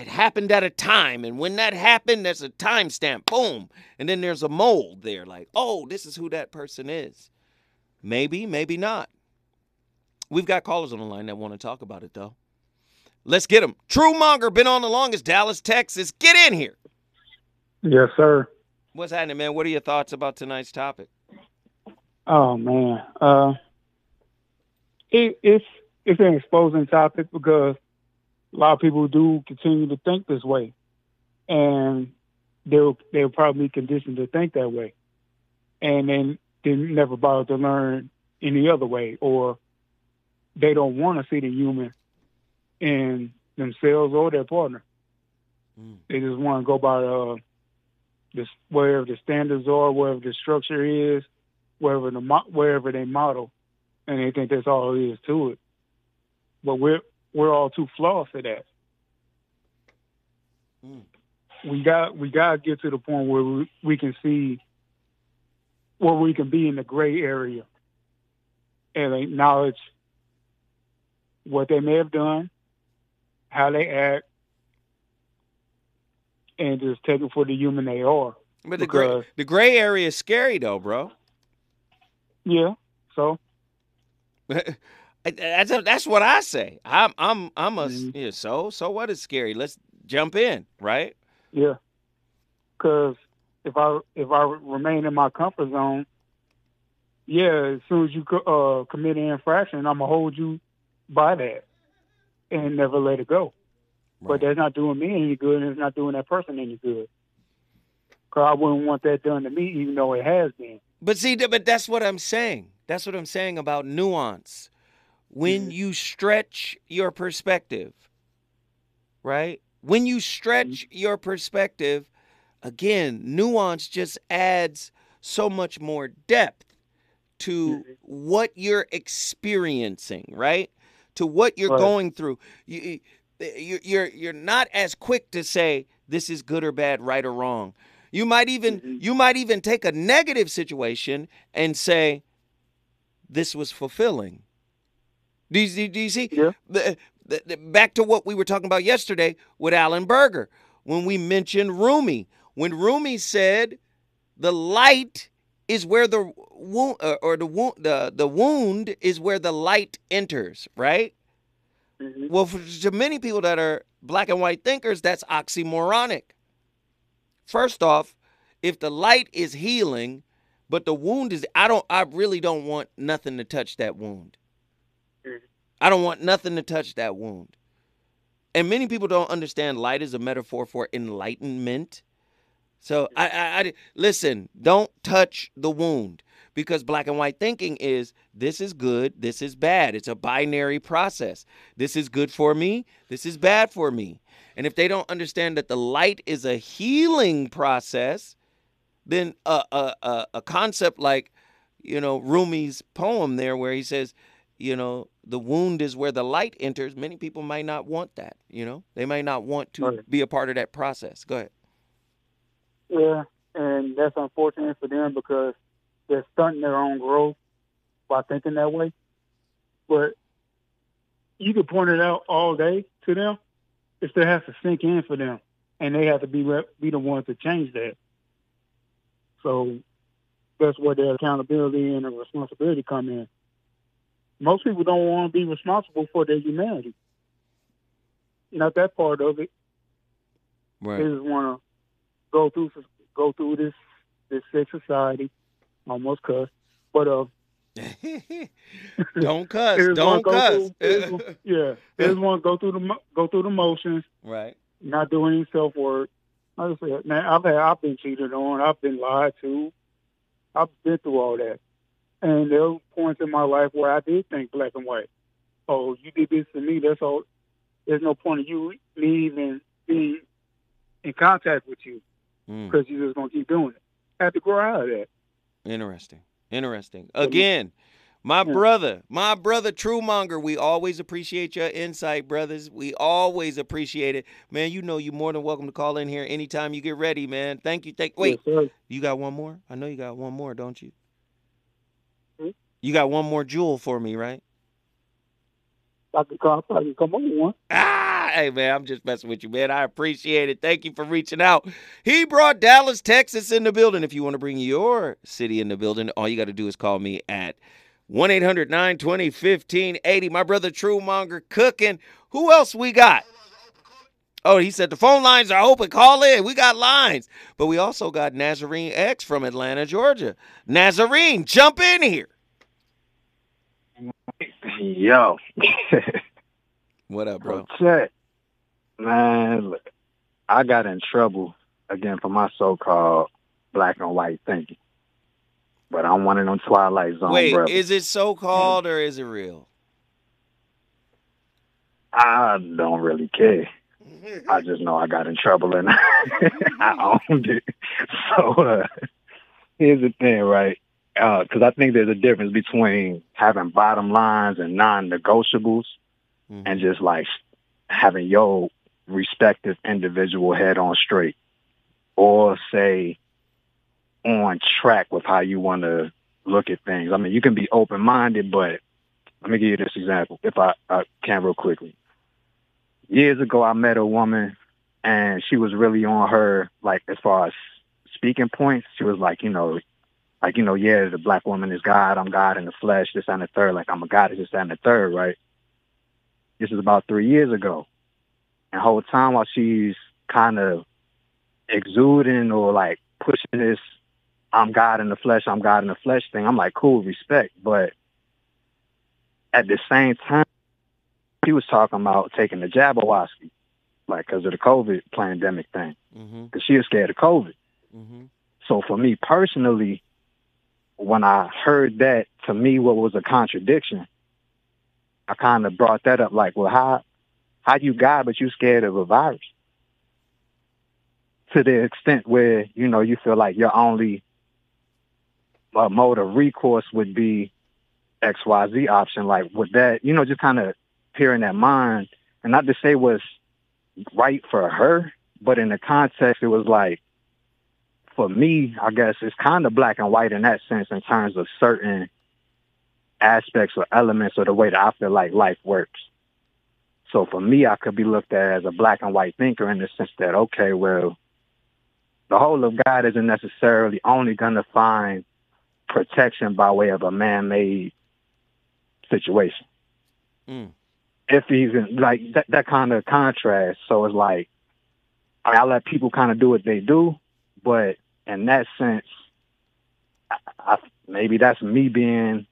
it happened at a time, and when that happened, there's a timestamp, boom, and then there's a mold there, like, oh, this is who that person is. Maybe, maybe not. We've got callers on the line that want to talk about it, though. Let's get them. True Monger, been on the longest, Dallas, Texas. Get in here. Yes, sir. What's happening, man? What are your thoughts about tonight's topic? Oh man, uh, it, it's it's an exposing topic because a lot of people do continue to think this way, and they'll they'll probably conditioned to think that way, and then they never bother to learn any other way, or they don't want to see the human in themselves or their partner. Mm. They just want to go by uh, this wherever the standards are, wherever the structure is, wherever the wherever they model, and they think that's all there is to it. But we're we're all too flawed for that. Mm. We got we got to get to the point where we, we can see where we can be in the gray area and acknowledge what they may have done, how they act, and just take it for the human they are. But the gray the gray area is scary though, bro. Yeah. So (laughs) That's that's what I say. I'm I'm I'm a mm-hmm. yeah, so so what is scary? Let's jump in, right? Yeah, because if I if I remain in my comfort zone, yeah, as soon as you uh, commit an infraction, I'm gonna hold you by that and never let it go. Right. But that's not doing me any good, and it's not doing that person any good. Cause I wouldn't want that done to me, even though it has been. But see, but that's what I'm saying. That's what I'm saying about nuance. When you stretch your perspective, right? When you stretch mm-hmm. your perspective, again, nuance just adds so much more depth to mm-hmm. what you're experiencing, right? To what you're right. going through. You, you're you're not as quick to say this is good or bad, right or wrong. You might even mm-hmm. you might even take a negative situation and say this was fulfilling. Do you, do you see? Yeah. The, the, the, back to what we were talking about yesterday with Alan Berger when we mentioned Rumi. When Rumi said the light is where the wound uh, or the wound the, the wound is where the light enters, right? Mm-hmm. Well, for to many people that are black and white thinkers, that's oxymoronic. First off, if the light is healing, but the wound is I don't I really don't want nothing to touch that wound. I don't want nothing to touch that wound. And many people don't understand light is a metaphor for enlightenment. So I, I, I listen, don't touch the wound because black and white thinking is this is good, this is bad. It's a binary process. This is good for me, this is bad for me. And if they don't understand that the light is a healing process, then a, a, a, a concept like, you know, Rumi's poem there, where he says, you know, the wound is where the light enters. Many people might not want that. You know, they might not want to right. be a part of that process. Go ahead. Yeah, and that's unfortunate for them because they're stunting their own growth by thinking that way. But you can point it out all day to them. It still has to sink in for them, and they have to be be the ones to change that. So that's where their accountability and the responsibility come in. Most people don't want to be responsible for their humanity. Not that part of it. Right. They just want to go through go through this this sick society almost cuss, but uh, (laughs) don't cuss, (laughs) don't cuss. Through, (laughs) yeah, they just want to go through the go through the motions, right? Not doing any self work. Like I said, man, I've had, I've been cheated on, I've been lied to, I've been through all that, and there were points in my life where I did think black and white. Oh, you did this to me. That's all. There's no point of you me even being in contact with you because mm. you're just gonna keep doing it. I had to grow out of that. Interesting. Interesting. Again, my brother, my brother Truemonger, we always appreciate your insight, brothers. We always appreciate it. Man, you know you're more than welcome to call in here anytime you get ready, man. Thank you. Thank wait. Yes, you got one more? I know you got one more, don't you? You got one more jewel for me, right? I can come, I can come on one. Ah, hey man, I'm just messing with you, man. I appreciate it. Thank you for reaching out. He brought Dallas, Texas in the building. If you want to bring your city in the building, all you got to do is call me at 1 800 920 1580. My brother Truemonger cooking. Who else we got? Oh, he said the phone lines are open. Call in. We got lines. But we also got Nazarene X from Atlanta, Georgia. Nazarene, jump in here. Yo. what up, bro? Check. Man, look, I got in trouble again for my so-called black and white thinking. But I'm one of them Twilight Zone Wait, brothers. is it so-called or is it real? I don't really care. I (laughs) just know I got in trouble and (laughs) I owned it. So uh, here's the thing, right? Because uh, I think there's a difference between having bottom lines and non-negotiables, mm-hmm. and just like having your respective individual head on straight, or say on track with how you want to look at things. I mean, you can be open-minded, but let me give you this example, if I, I can real quickly. Years ago, I met a woman, and she was really on her like as far as speaking points. She was like, you know, like, you know, yeah, the black woman is God, I'm God in the flesh, this and the third, like I'm a God, this and the third, right? This is about three years ago. And whole time while she's kind of exuding or like pushing this I'm God in the flesh, I'm God in the flesh thing. I'm like, cool, respect. But at the same time, he was talking about taking the Jabberwocky, like because of the COVID pandemic thing, because mm-hmm. she was scared of COVID. Mm-hmm. So for me personally, when I heard that, to me, what was a contradiction, I kind of brought that up. Like, well, how how you God but you scared of a virus? To the extent where you know you feel like your only uh, mode of recourse would be X Y Z option. Like, with that, you know, just kind of hearing that mind, and not to say was right for her, but in the context, it was like for me, I guess it's kind of black and white in that sense in terms of certain aspects or elements of the way that I feel like life works. So for me, I could be looked at as a black and white thinker in the sense that, okay, well, the whole of God isn't necessarily only going to find protection by way of a man-made situation. Mm. If he's in, like that, that kind of contrast. So it's like, I, mean, I let people kind of do what they do, but in that sense, I, I, maybe that's me being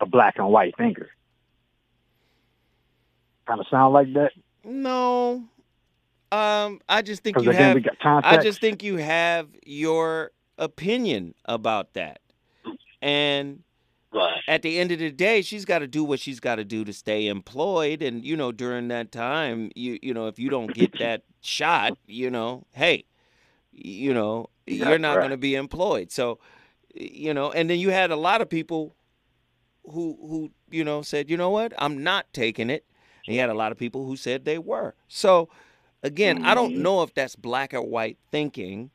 a black and white thinker. Kind of sound like that? No. Um, I just think you have. I just think you have your opinion about that, and Right. At the end of the day, she's got to do what she's got to do to stay employed, and you know, during that time, you you know, if you don't get that shot, you know, hey, you know, you're not right. going to be employed. So, you know, and then you had a lot of people who who you know said, you know what, I'm not taking it. And you had a lot of people who said they were. So, again, mm-hmm. I don't mm-hmm. know if that's black or white thinking.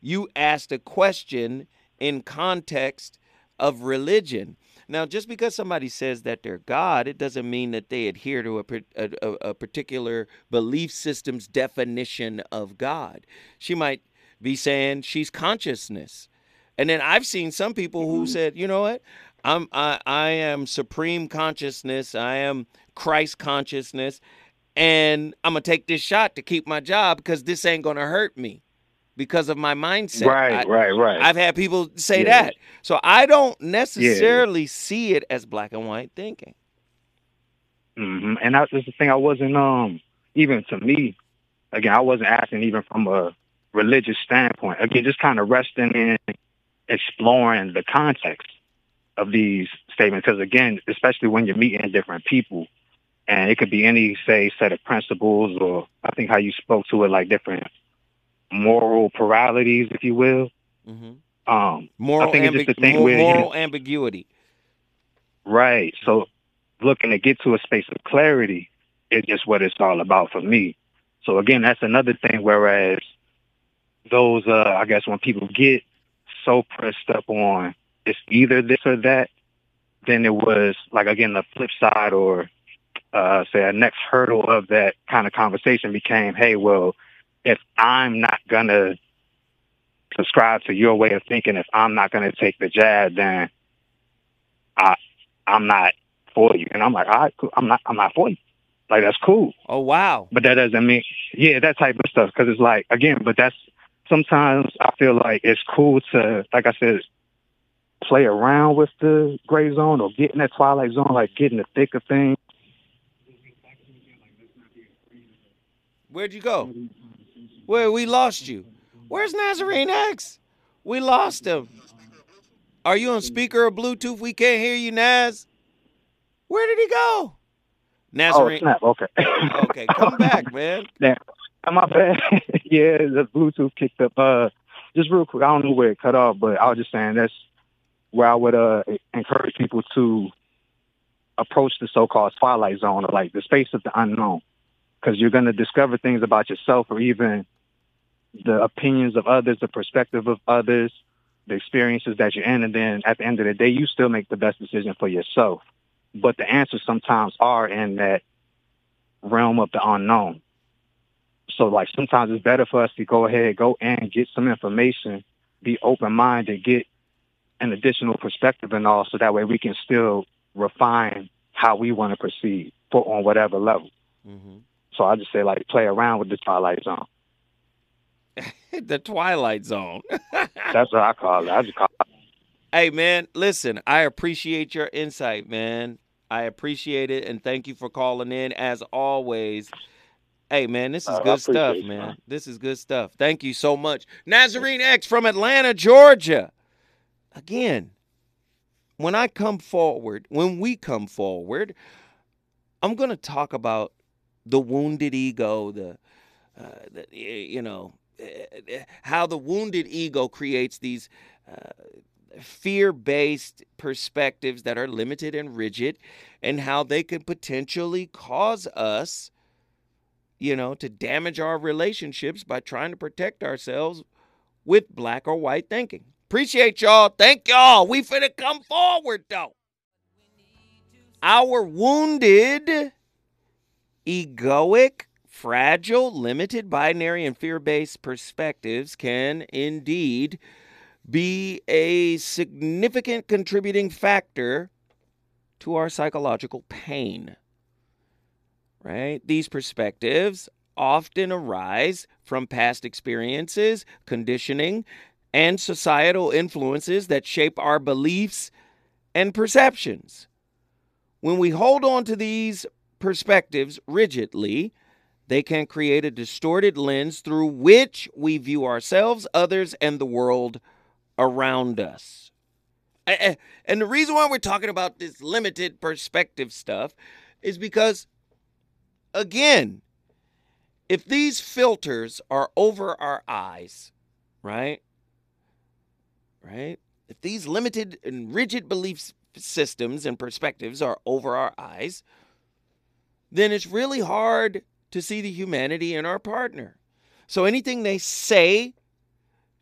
You asked a question in context of religion. Now, just because somebody says that they're God, it doesn't mean that they adhere to a, a, a particular belief system's definition of God. She might be saying she's consciousness. And then I've seen some people who mm-hmm. said, you know what? I'm I, I am supreme consciousness. I am Christ consciousness. And I'm gonna take this shot to keep my job because this ain't gonna hurt me because of my mindset. Right, I, right, right. I've had people say yeah. that. So I don't necessarily yeah. see it as black and white thinking. Mm-hmm. And that's the thing. I wasn't um even to me. Again, I wasn't asking even from a religious standpoint. Again, just kind of resting in exploring the context of these statements. Because again, especially when you're meeting different people, and it could be any, say, set of principles, or I think how you spoke to it, like different moral pluralities, if you will. Mm-hmm. Um, moral, I think ambi- it's just the thing moral, moral ambiguity. Right. So looking to get to a space of clarity is just what it's all about for me. So again, that's another thing. Whereas those, uh, I guess, when people get so pressed up on it's either this or that, then it was like again the flip side, or uh, say a next hurdle of that kind of conversation became, hey, well, if I'm not gonna subscribe to your way of thinking, if I'm not gonna take the jab, then I I'm not for you. And I'm like, all right, cool. I'm not I'm not for you. Like that's cool. Oh wow. But that doesn't mean yeah, that type of stuff. Because it's like again, but that's sometimes I feel like it's cool to, like I said, play around with the gray zone or get in that twilight zone, like get in the thick of things. Where'd you go? Where we lost you? Where's Nazarene X? We lost him. Are you on speaker or Bluetooth? We can't hear you, Naz. Where did he go? Oh, Nazarene. Oh, snap. Okay. okay, come back, man. (laughs) Damn. My bad. (laughs) yeah, the Bluetooth kicked up. Uh, just real quick, I don't know where it cut off, but I was just saying that's where I would uh encourage people to approach the so-called twilight zone, or like the space of the unknown, because you're going to discover things about yourself, or even the opinions of others, the perspective of others, the experiences that you're in, and then at the end of the day, you still make the best decision for yourself. But the answers sometimes are in that realm of the unknown. So like sometimes it's better for us to go ahead, go and get some information, be open minded, get an additional perspective and all, so that way we can still refine how we want to proceed for on whatever level. Mm-hmm. So I just say like play around with the twilight zone. (laughs) the Twilight Zone. (laughs) That's what I call it. I just call it. Hey man, listen, I appreciate your insight, man. I appreciate it and thank you for calling in as always. Hey man, this is Uh, good stuff, man. man. This is good stuff. Thank you so much. Nazarene X from Atlanta, Georgia. Again, when I come forward, when we come forward, I'm going to talk about the wounded ego, the, uh, the you know, uh, how the wounded ego creates these uh, fear-based perspectives that are limited and rigid and how they can potentially cause us you know, to damage our relationships by trying to protect ourselves with black or white thinking. Appreciate y'all. Thank y'all. We finna come forward though. Our wounded, egoic, fragile, limited binary, and fear based perspectives can indeed be a significant contributing factor to our psychological pain right? These perspectives often arise from past experiences, conditioning, and societal influences that shape our beliefs and perceptions. When we hold on to these perspectives rigidly, they can create a distorted lens through which we view ourselves, others, and the world around us. And the reason why we're talking about this limited perspective stuff is because again, if these filters are over our eyes, right? Right? If these limited and rigid belief systems and perspectives are over our eyes, then it's really hard to see the humanity in our partner. So anything they say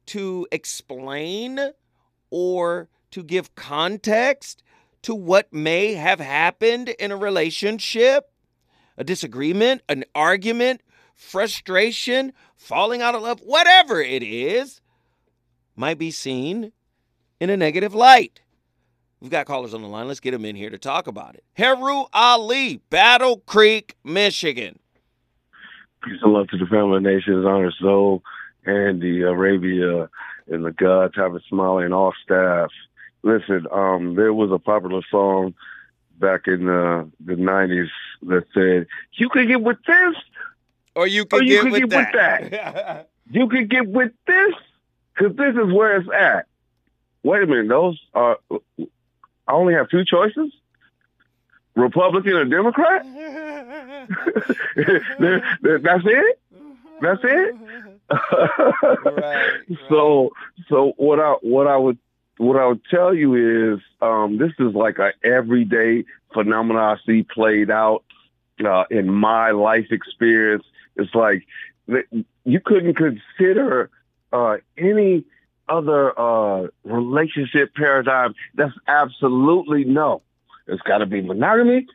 to explain or to give context to what may have happened in a relationship a disagreement, an argument, frustration, falling out of love, whatever it is, might be seen in a negative light. We've got callers on the line. Let's get them in here to talk about it. Heru Ali, Battle Creek, Michigan. Peace and love to the family nations, honor soul, and the Arabia and the God, Tavis Smiley, and all staff. Listen, um, there was a popular song back in uh, the '90s that said, "You can get with this, Or you can Or you get, with, get with that. (laughs) you can get with this, because this is where it's at." Wait a minute, those are. I only have two choices: Republican or Democrat. (laughs) That's it. That's it. (laughs) right. So so what I what I would what I would tell you is um, this is like a everyday phenomenon I see played out uh, in my life experience. It's like you couldn't consider uh, any other uh, relationship paradigm. That's absolutely no. It's got to be monogamy.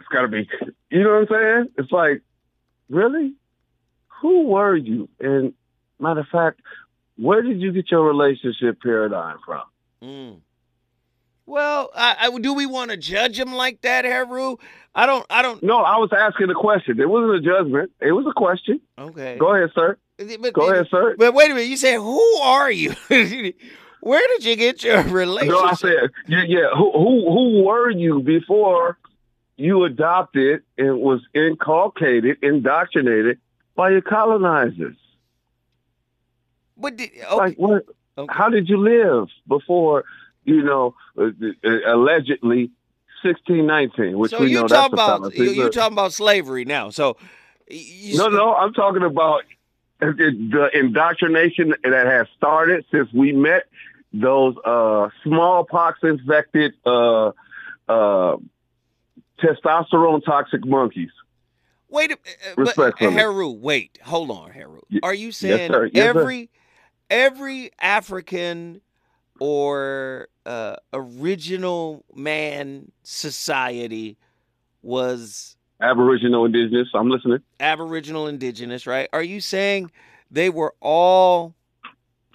It's got to be. You know what I'm saying? It's like really. Who were you? And matter of fact, where did you get your relationship paradigm from? Mm. Well, I, I, do we want to judge him like that, Heru? I don't. I don't. No, I was asking a question. It wasn't a judgment. It was a question. Okay. Go ahead, sir. But, Go ahead, sir. But wait a minute. You said, "Who are you? (laughs) Where did you get your relationship?" No, I said, yeah, yeah. Who, who, who were you before you adopted and was inculcated, indoctrinated by your colonizers? But did, okay. Like, what? okay. How did you live before, you know, uh, uh, allegedly 1619, which so we know that's a about fallacy, you, you but- talking about slavery now? So you, No, no, I'm talking about uh, the indoctrination that has started since we met those uh, smallpox infected uh, uh, testosterone toxic monkeys. Wait, a, but. Heru, wait, hold on, Heru. Are you saying. Yes, sir. every every African or uh, original man society was Aboriginal indigenous. I'm listening. Aboriginal indigenous, right? Are you saying they were all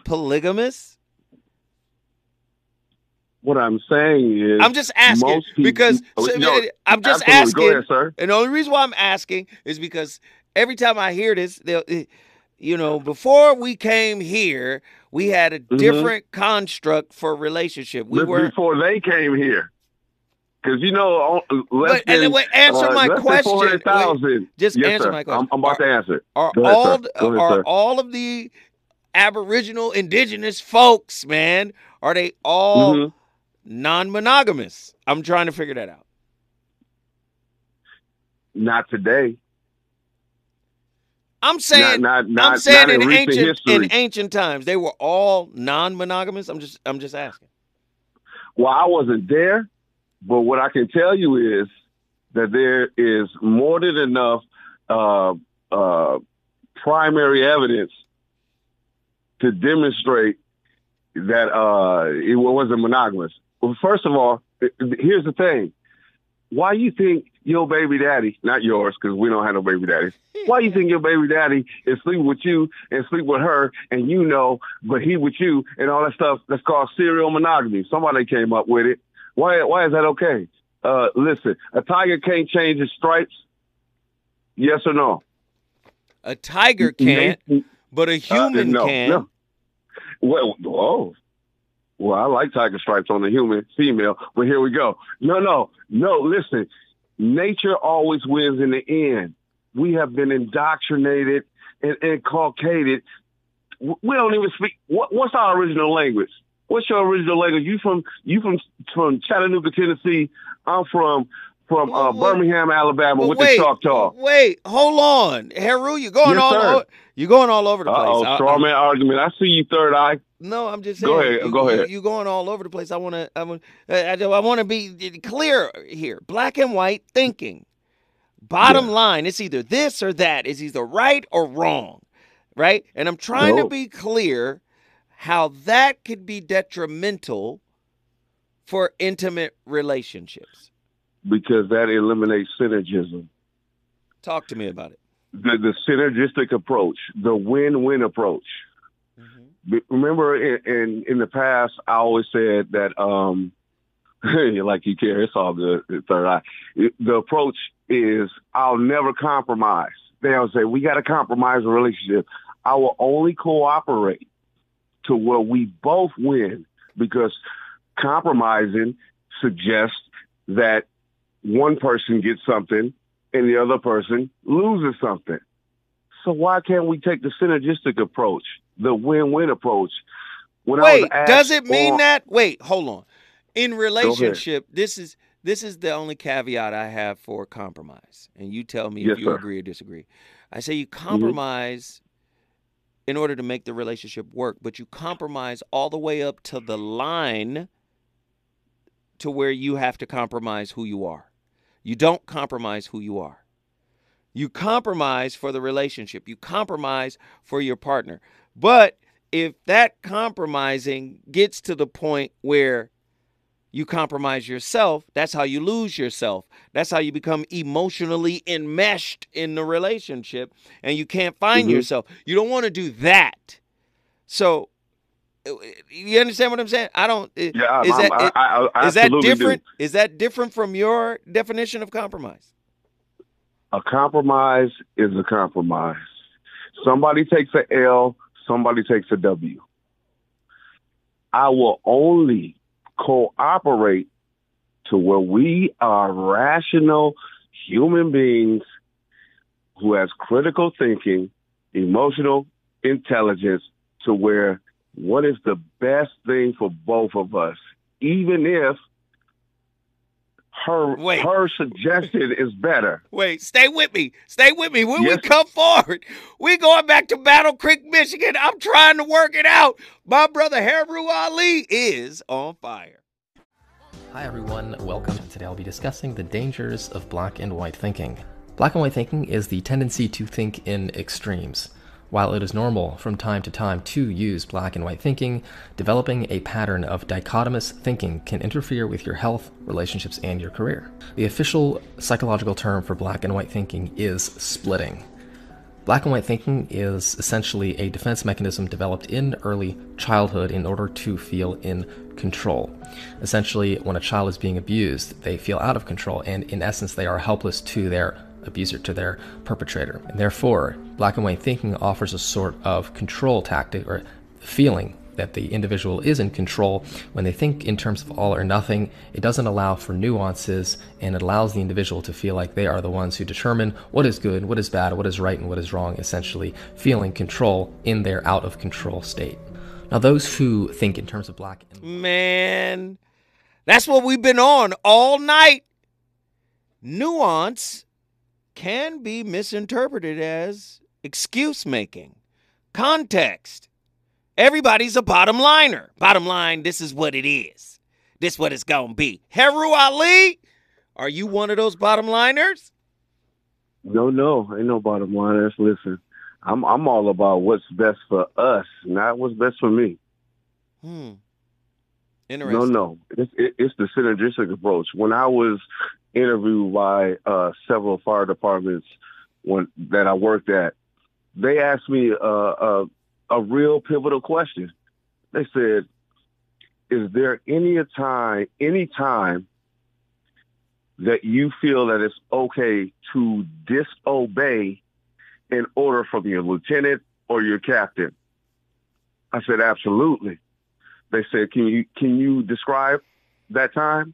polygamous? What I'm saying is, I'm just asking people- because Oh, so- no, I'm just absolutely. Go asking. ahead, sir. And the only reason why I'm asking is because every time I hear this, they'll, eh, you know, before we came here, we had a Mhm. different construct for relationship. We were before they came here. Because you know, less Wait, then than, wait, answer uh, my question. 400,000. Just yes, answer sir. my question. I'm, I'm about to answer. are ahead, all. Ahead, are sir. all of the Aboriginal indigenous folks, man, are they all Mhm. non-monogamous? I'm trying to figure that out. Not today. I'm saying not, not, not, I'm saying in, in ancient history. in ancient times they were all non-monogamous. I'm just I'm just asking. Well, I wasn't there, but what I can tell you is that there is more than enough uh, uh, primary evidence to demonstrate that uh, it wasn't monogamous. Well, first of all, here's the thing: why you think your baby daddy, not yours, because we don't have no baby daddies. Why you think your baby daddy is sleeping with you and sleep with her, and you know, but he with you and all that stuff? That's called serial monogamy. Somebody came up with it. Why? Why is that okay? Uh, listen, a tiger can't change his stripes. Yes or no? A tiger can't, but a Uh, human no, can. no. Well, oh, well, I like tiger stripes on the human female, but here we go. No, no, no. Listen, nature always wins in the end. We have been indoctrinated and inculcated. We don't even speak. What, what's our original language? What's your original language? You from you from from Chattanooga, Tennessee. I'm from from uh, Well, Birmingham, Alabama, with wait, the Choctaw. wait, hold on, Heru, you're going Yes, all sir. over. You're going all over the place. Oh, straw man argument. I see you, third eye. No, I'm just saying. Go ahead, You, go ahead. You going all over the place. I want to. I want. I, I want to be clear here. Black and white thinking. Bottom line, it's either this or that. It's either right or wrong, right? And I'm trying to be clear how that could be detrimental for intimate relationships. Because that eliminates synergism. Talk to me about it. The, the synergistic approach, the win-win approach. Be- Remember, in, in in the past, I always said that, um, (laughs) like you care, it's all good. Third eye. It- The approach is, I'll never compromise. They'll say, we got to compromise a relationship. I will only cooperate to where we both win because compromising suggests that one person gets something and the other person loses something. So why can't we take the synergistic approach, the win-win approach? When Wait, does it mean on- that? Wait, hold on. In relationship, this is this is the only caveat I have for compromise. And you tell me Yes, if you sir. Mm-hmm. agree or disagree. I say you compromise in order to make the relationship work, but you compromise all the way up to the line to where you have to compromise who you are. You don't compromise who you are. You compromise for the relationship. You compromise for your partner. But if that compromising gets to the point where you compromise yourself, that's how you lose yourself. That's how you become emotionally enmeshed in the relationship and you can't find Mhm. yourself. You don't want to do that. So you understand what I'm saying? I don't Yeah, I'm- that I'm- I- I- I is that absolutely do. different? Is that different from your definition of compromise? A compromise is a compromise. Somebody takes a L, somebody takes a W. I will only cooperate to where we are rational human beings who has critical thinking, emotional intelligence to where what is the best thing for both of us, even if her Wait. her suggestion is better. Wait, stay with me. Stay with me. When Yes. we come forward, we going back to Battle Creek, Michigan. I'm trying to work it out. My brother Heru Ali is on fire. Hi everyone, welcome. Today I'll be discussing the dangers of black and white thinking. Black and white thinking is the tendency to think in extremes. While it is normal from time to time to use black and white thinking, developing a pattern of dichotomous thinking can interfere with your health, relationships, and your career. The official psychological term for black and white thinking is splitting. Black and white thinking is essentially a defense mechanism developed in early childhood in order to feel in control. Essentially, when a child is being abused, they feel out of control, and in essence, they are helpless to their abuser, to their perpetrator. And therefore, black and white thinking offers a sort of control tactic or feeling that the individual is in control. When they think in terms of all or nothing, it doesn't allow for nuances and it allows the individual to feel like they are the ones who determine what is good, what is bad, what is right, and what is wrong, essentially feeling control in their out of control state. Now, those who think in terms of black and Man, that's what we've been on all night. Nuance can be misinterpreted as excuse making, context. Everybody's a bottom liner. Bottom line, this is what it is. This what it's gonna be. Heru Ali, are you one of those bottom liners? No, no, ain't no bottom liners. Listen, I'm I'm all about what's best for us, not what's best for me. Hmm. No, Interesting. no, it's, it, it's the synergistic approach. When I was interviewed by uh, several fire departments when that I worked at, they asked me uh, a a real pivotal question. They said, "Is there any time, any time that you feel that it's okay to disobey in order from your lieutenant or your captain?" I said, "Absolutely." They said, "Can you can you describe that time?"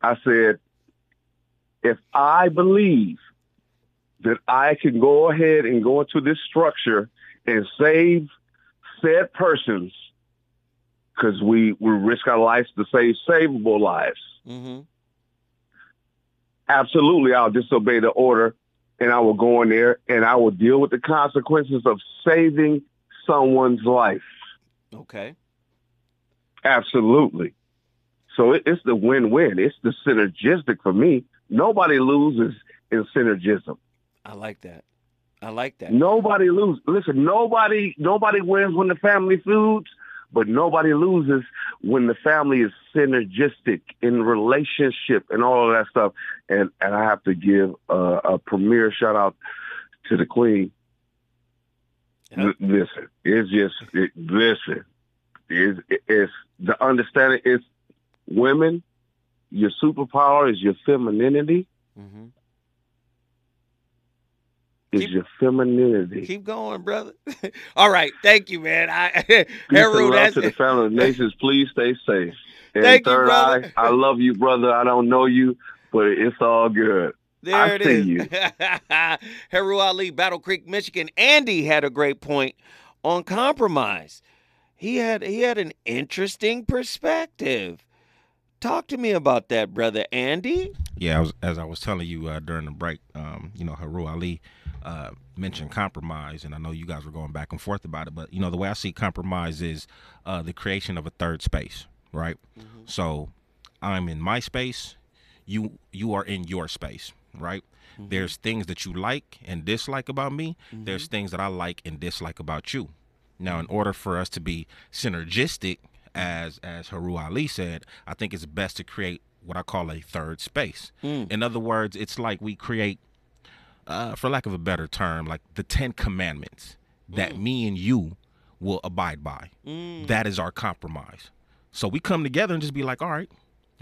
I said, "If I believe that I can go ahead and go into this structure and save said persons, because we we risk our lives to save savable lives, Mm-hmm. absolutely, I'll disobey the order, and I will go in there and I will deal with the consequences of saving someone's life." Okay. Absolutely. So it, it's the win-win. It's the synergistic for me. Nobody loses in synergism. I like that. I like that. Nobody loses. Listen, nobody nobody wins when the family feuds, but nobody loses when the family is synergistic in relationship and all of that stuff. And and I have to give uh, a premier shout out to the queen. L- listen, it's just it, listen. It's, it's the understanding. It's women. Your superpower is your femininity. Mm-hmm. Is Keep- your femininity. Keep going, brother. (laughs) All right. Thank you, man. I (laughs) Heru, that's to the family of (laughs) nations. Please stay safe. And Thank you, brother. eye, I love you, brother. I don't know you, but it's all good. There I it see is. you. Heru Ali, Battle Creek, Michigan. Andy had a great point on compromise. He had he had an interesting perspective. Talk to me about that, brother Andy. Yeah, I was, as I was telling you uh, during the break, um, you know, Heru Ali uh, mentioned compromise, and I know you guys were going back and forth about it, but you know, the way I see compromise is uh, the creation of a third space, right? So I'm in my space, you you are in your space, right? There's things that you like and dislike about me. There's things that I like and dislike about you. Now, in order for us to be synergistic, as as Heru Ali said, I think it's best to create what I call a third space. Mm. In other words, it's like we create, uh, for lack of a better term, like the Ten Commandments that mm. me and you will abide by. Mm. That is our compromise. So we come together and just be like, all right,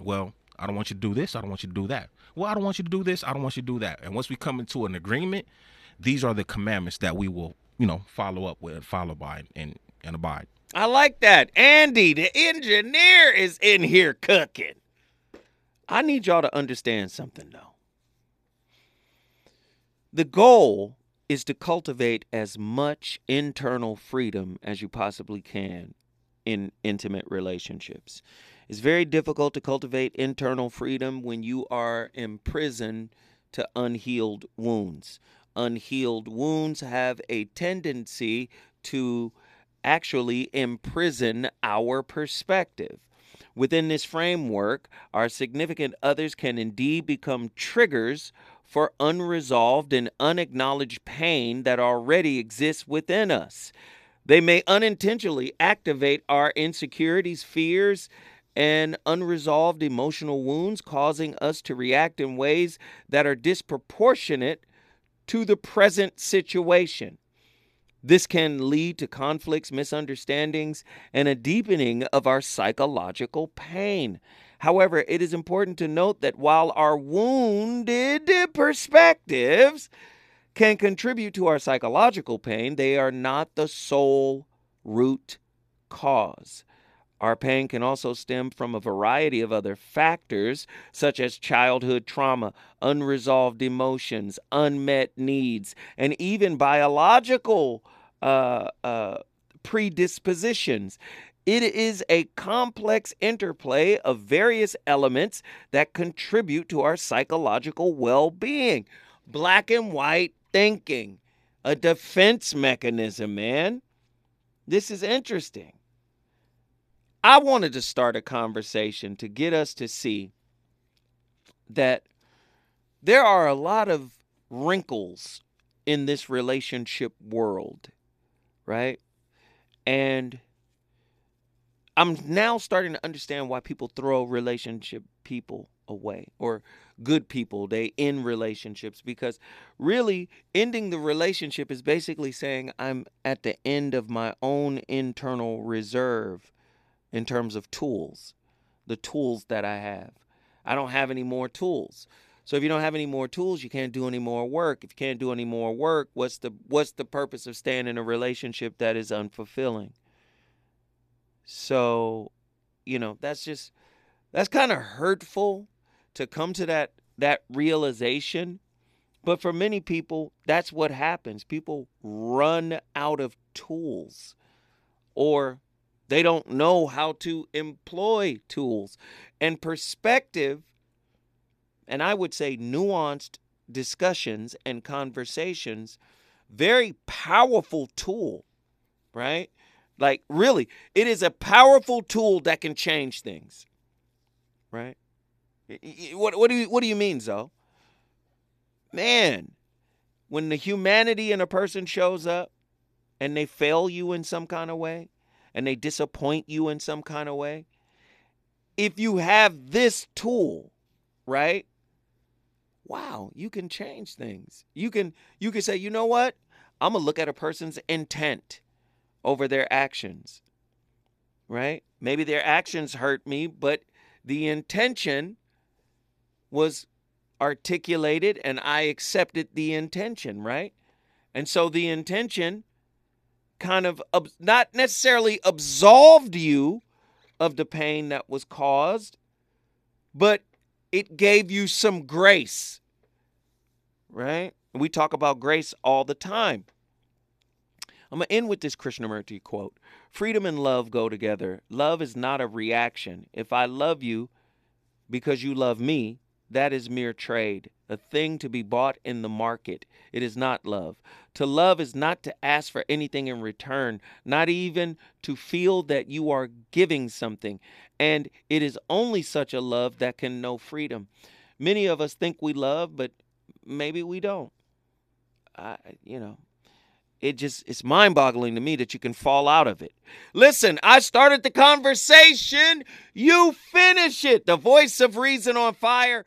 well, I don't want you to do this. I don't want you to do that. Well, I don't want you to do this. I don't want you to do that. And once we come into an agreement, these are the commandments that we will, you know, follow up with, follow by, and and abide. I like that. Andy, the engineer, is in here cooking. I need y'all to understand something, though. The goal is to cultivate as much internal freedom as you possibly can in intimate relationships. It's very difficult to cultivate internal freedom when you are imprisoned to unhealed wounds. Unhealed wounds have a tendency to actually imprison our perspective. Within this framework, our significant others can indeed become triggers for unresolved and unacknowledged pain that already exists within us. They may unintentionally activate our insecurities, fears, and unresolved emotional wounds, causing us to react in ways that are disproportionate to the present situation. This can lead to conflicts, misunderstandings, and a deepening of our psychological pain. However, it is important to note that while our wounded perspectives can contribute to our psychological pain, they are not the sole root cause. Our pain can also stem from a variety of other factors, such as childhood trauma, unresolved emotions, unmet needs, and even biological uh, uh, predispositions. It is a complex interplay of various elements that contribute to our psychological well being. Black and white thinking, a defense mechanism, man. This is interesting. I wanted to start a conversation to get us to see that there are a lot of wrinkles in this relationship world, right? And I'm now starting to understand why people throw relationship people away or good people they end relationships because really ending the relationship is basically saying I'm at the end of my own internal reserve in terms of tools the tools that I have I don't have any more tools so if you don't have any more tools you can't do any more work if you can't do any more work what's the what's the purpose of staying in a relationship that is unfulfilling so, you know, that's just that's kind of hurtful to come to that that realization. But for many people, that's what happens. People run out of tools or they don't know how to employ tools. And perspective, and I would say nuanced discussions and conversations, very powerful tool, right? Like really, it is a powerful tool that can change things. Right? What what do you what do you mean, Zoe? Man, when the humanity in a person shows up and they fail you in some kind of way and they disappoint you in some kind of way, if you have this tool, right? Wow, you can change things. You can you can say, "You know what? I'm to look at a person's intent." over their actions. Right? Maybe their actions hurt me, but the intention was articulated and I accepted the intention, right? And so the intention kind of not necessarily absolved you of the pain that was caused, but it gave you some grace, right? And We talk about grace all the time. I'm going to end with this Krishnamurti quote Freedom and love go together. Love is not a reaction. If I love you because you love me, that is mere trade, a thing to be bought in the market. It is not love. To love is not to ask for anything in return, not even to feel that you are giving something. And it is only such a love that can know freedom. Many of us think we love, but maybe we don't. I, you know, it just it's mind-boggling to me that you can fall out of it. Listen, I started the conversation, you finish it. The voice of reason on fire.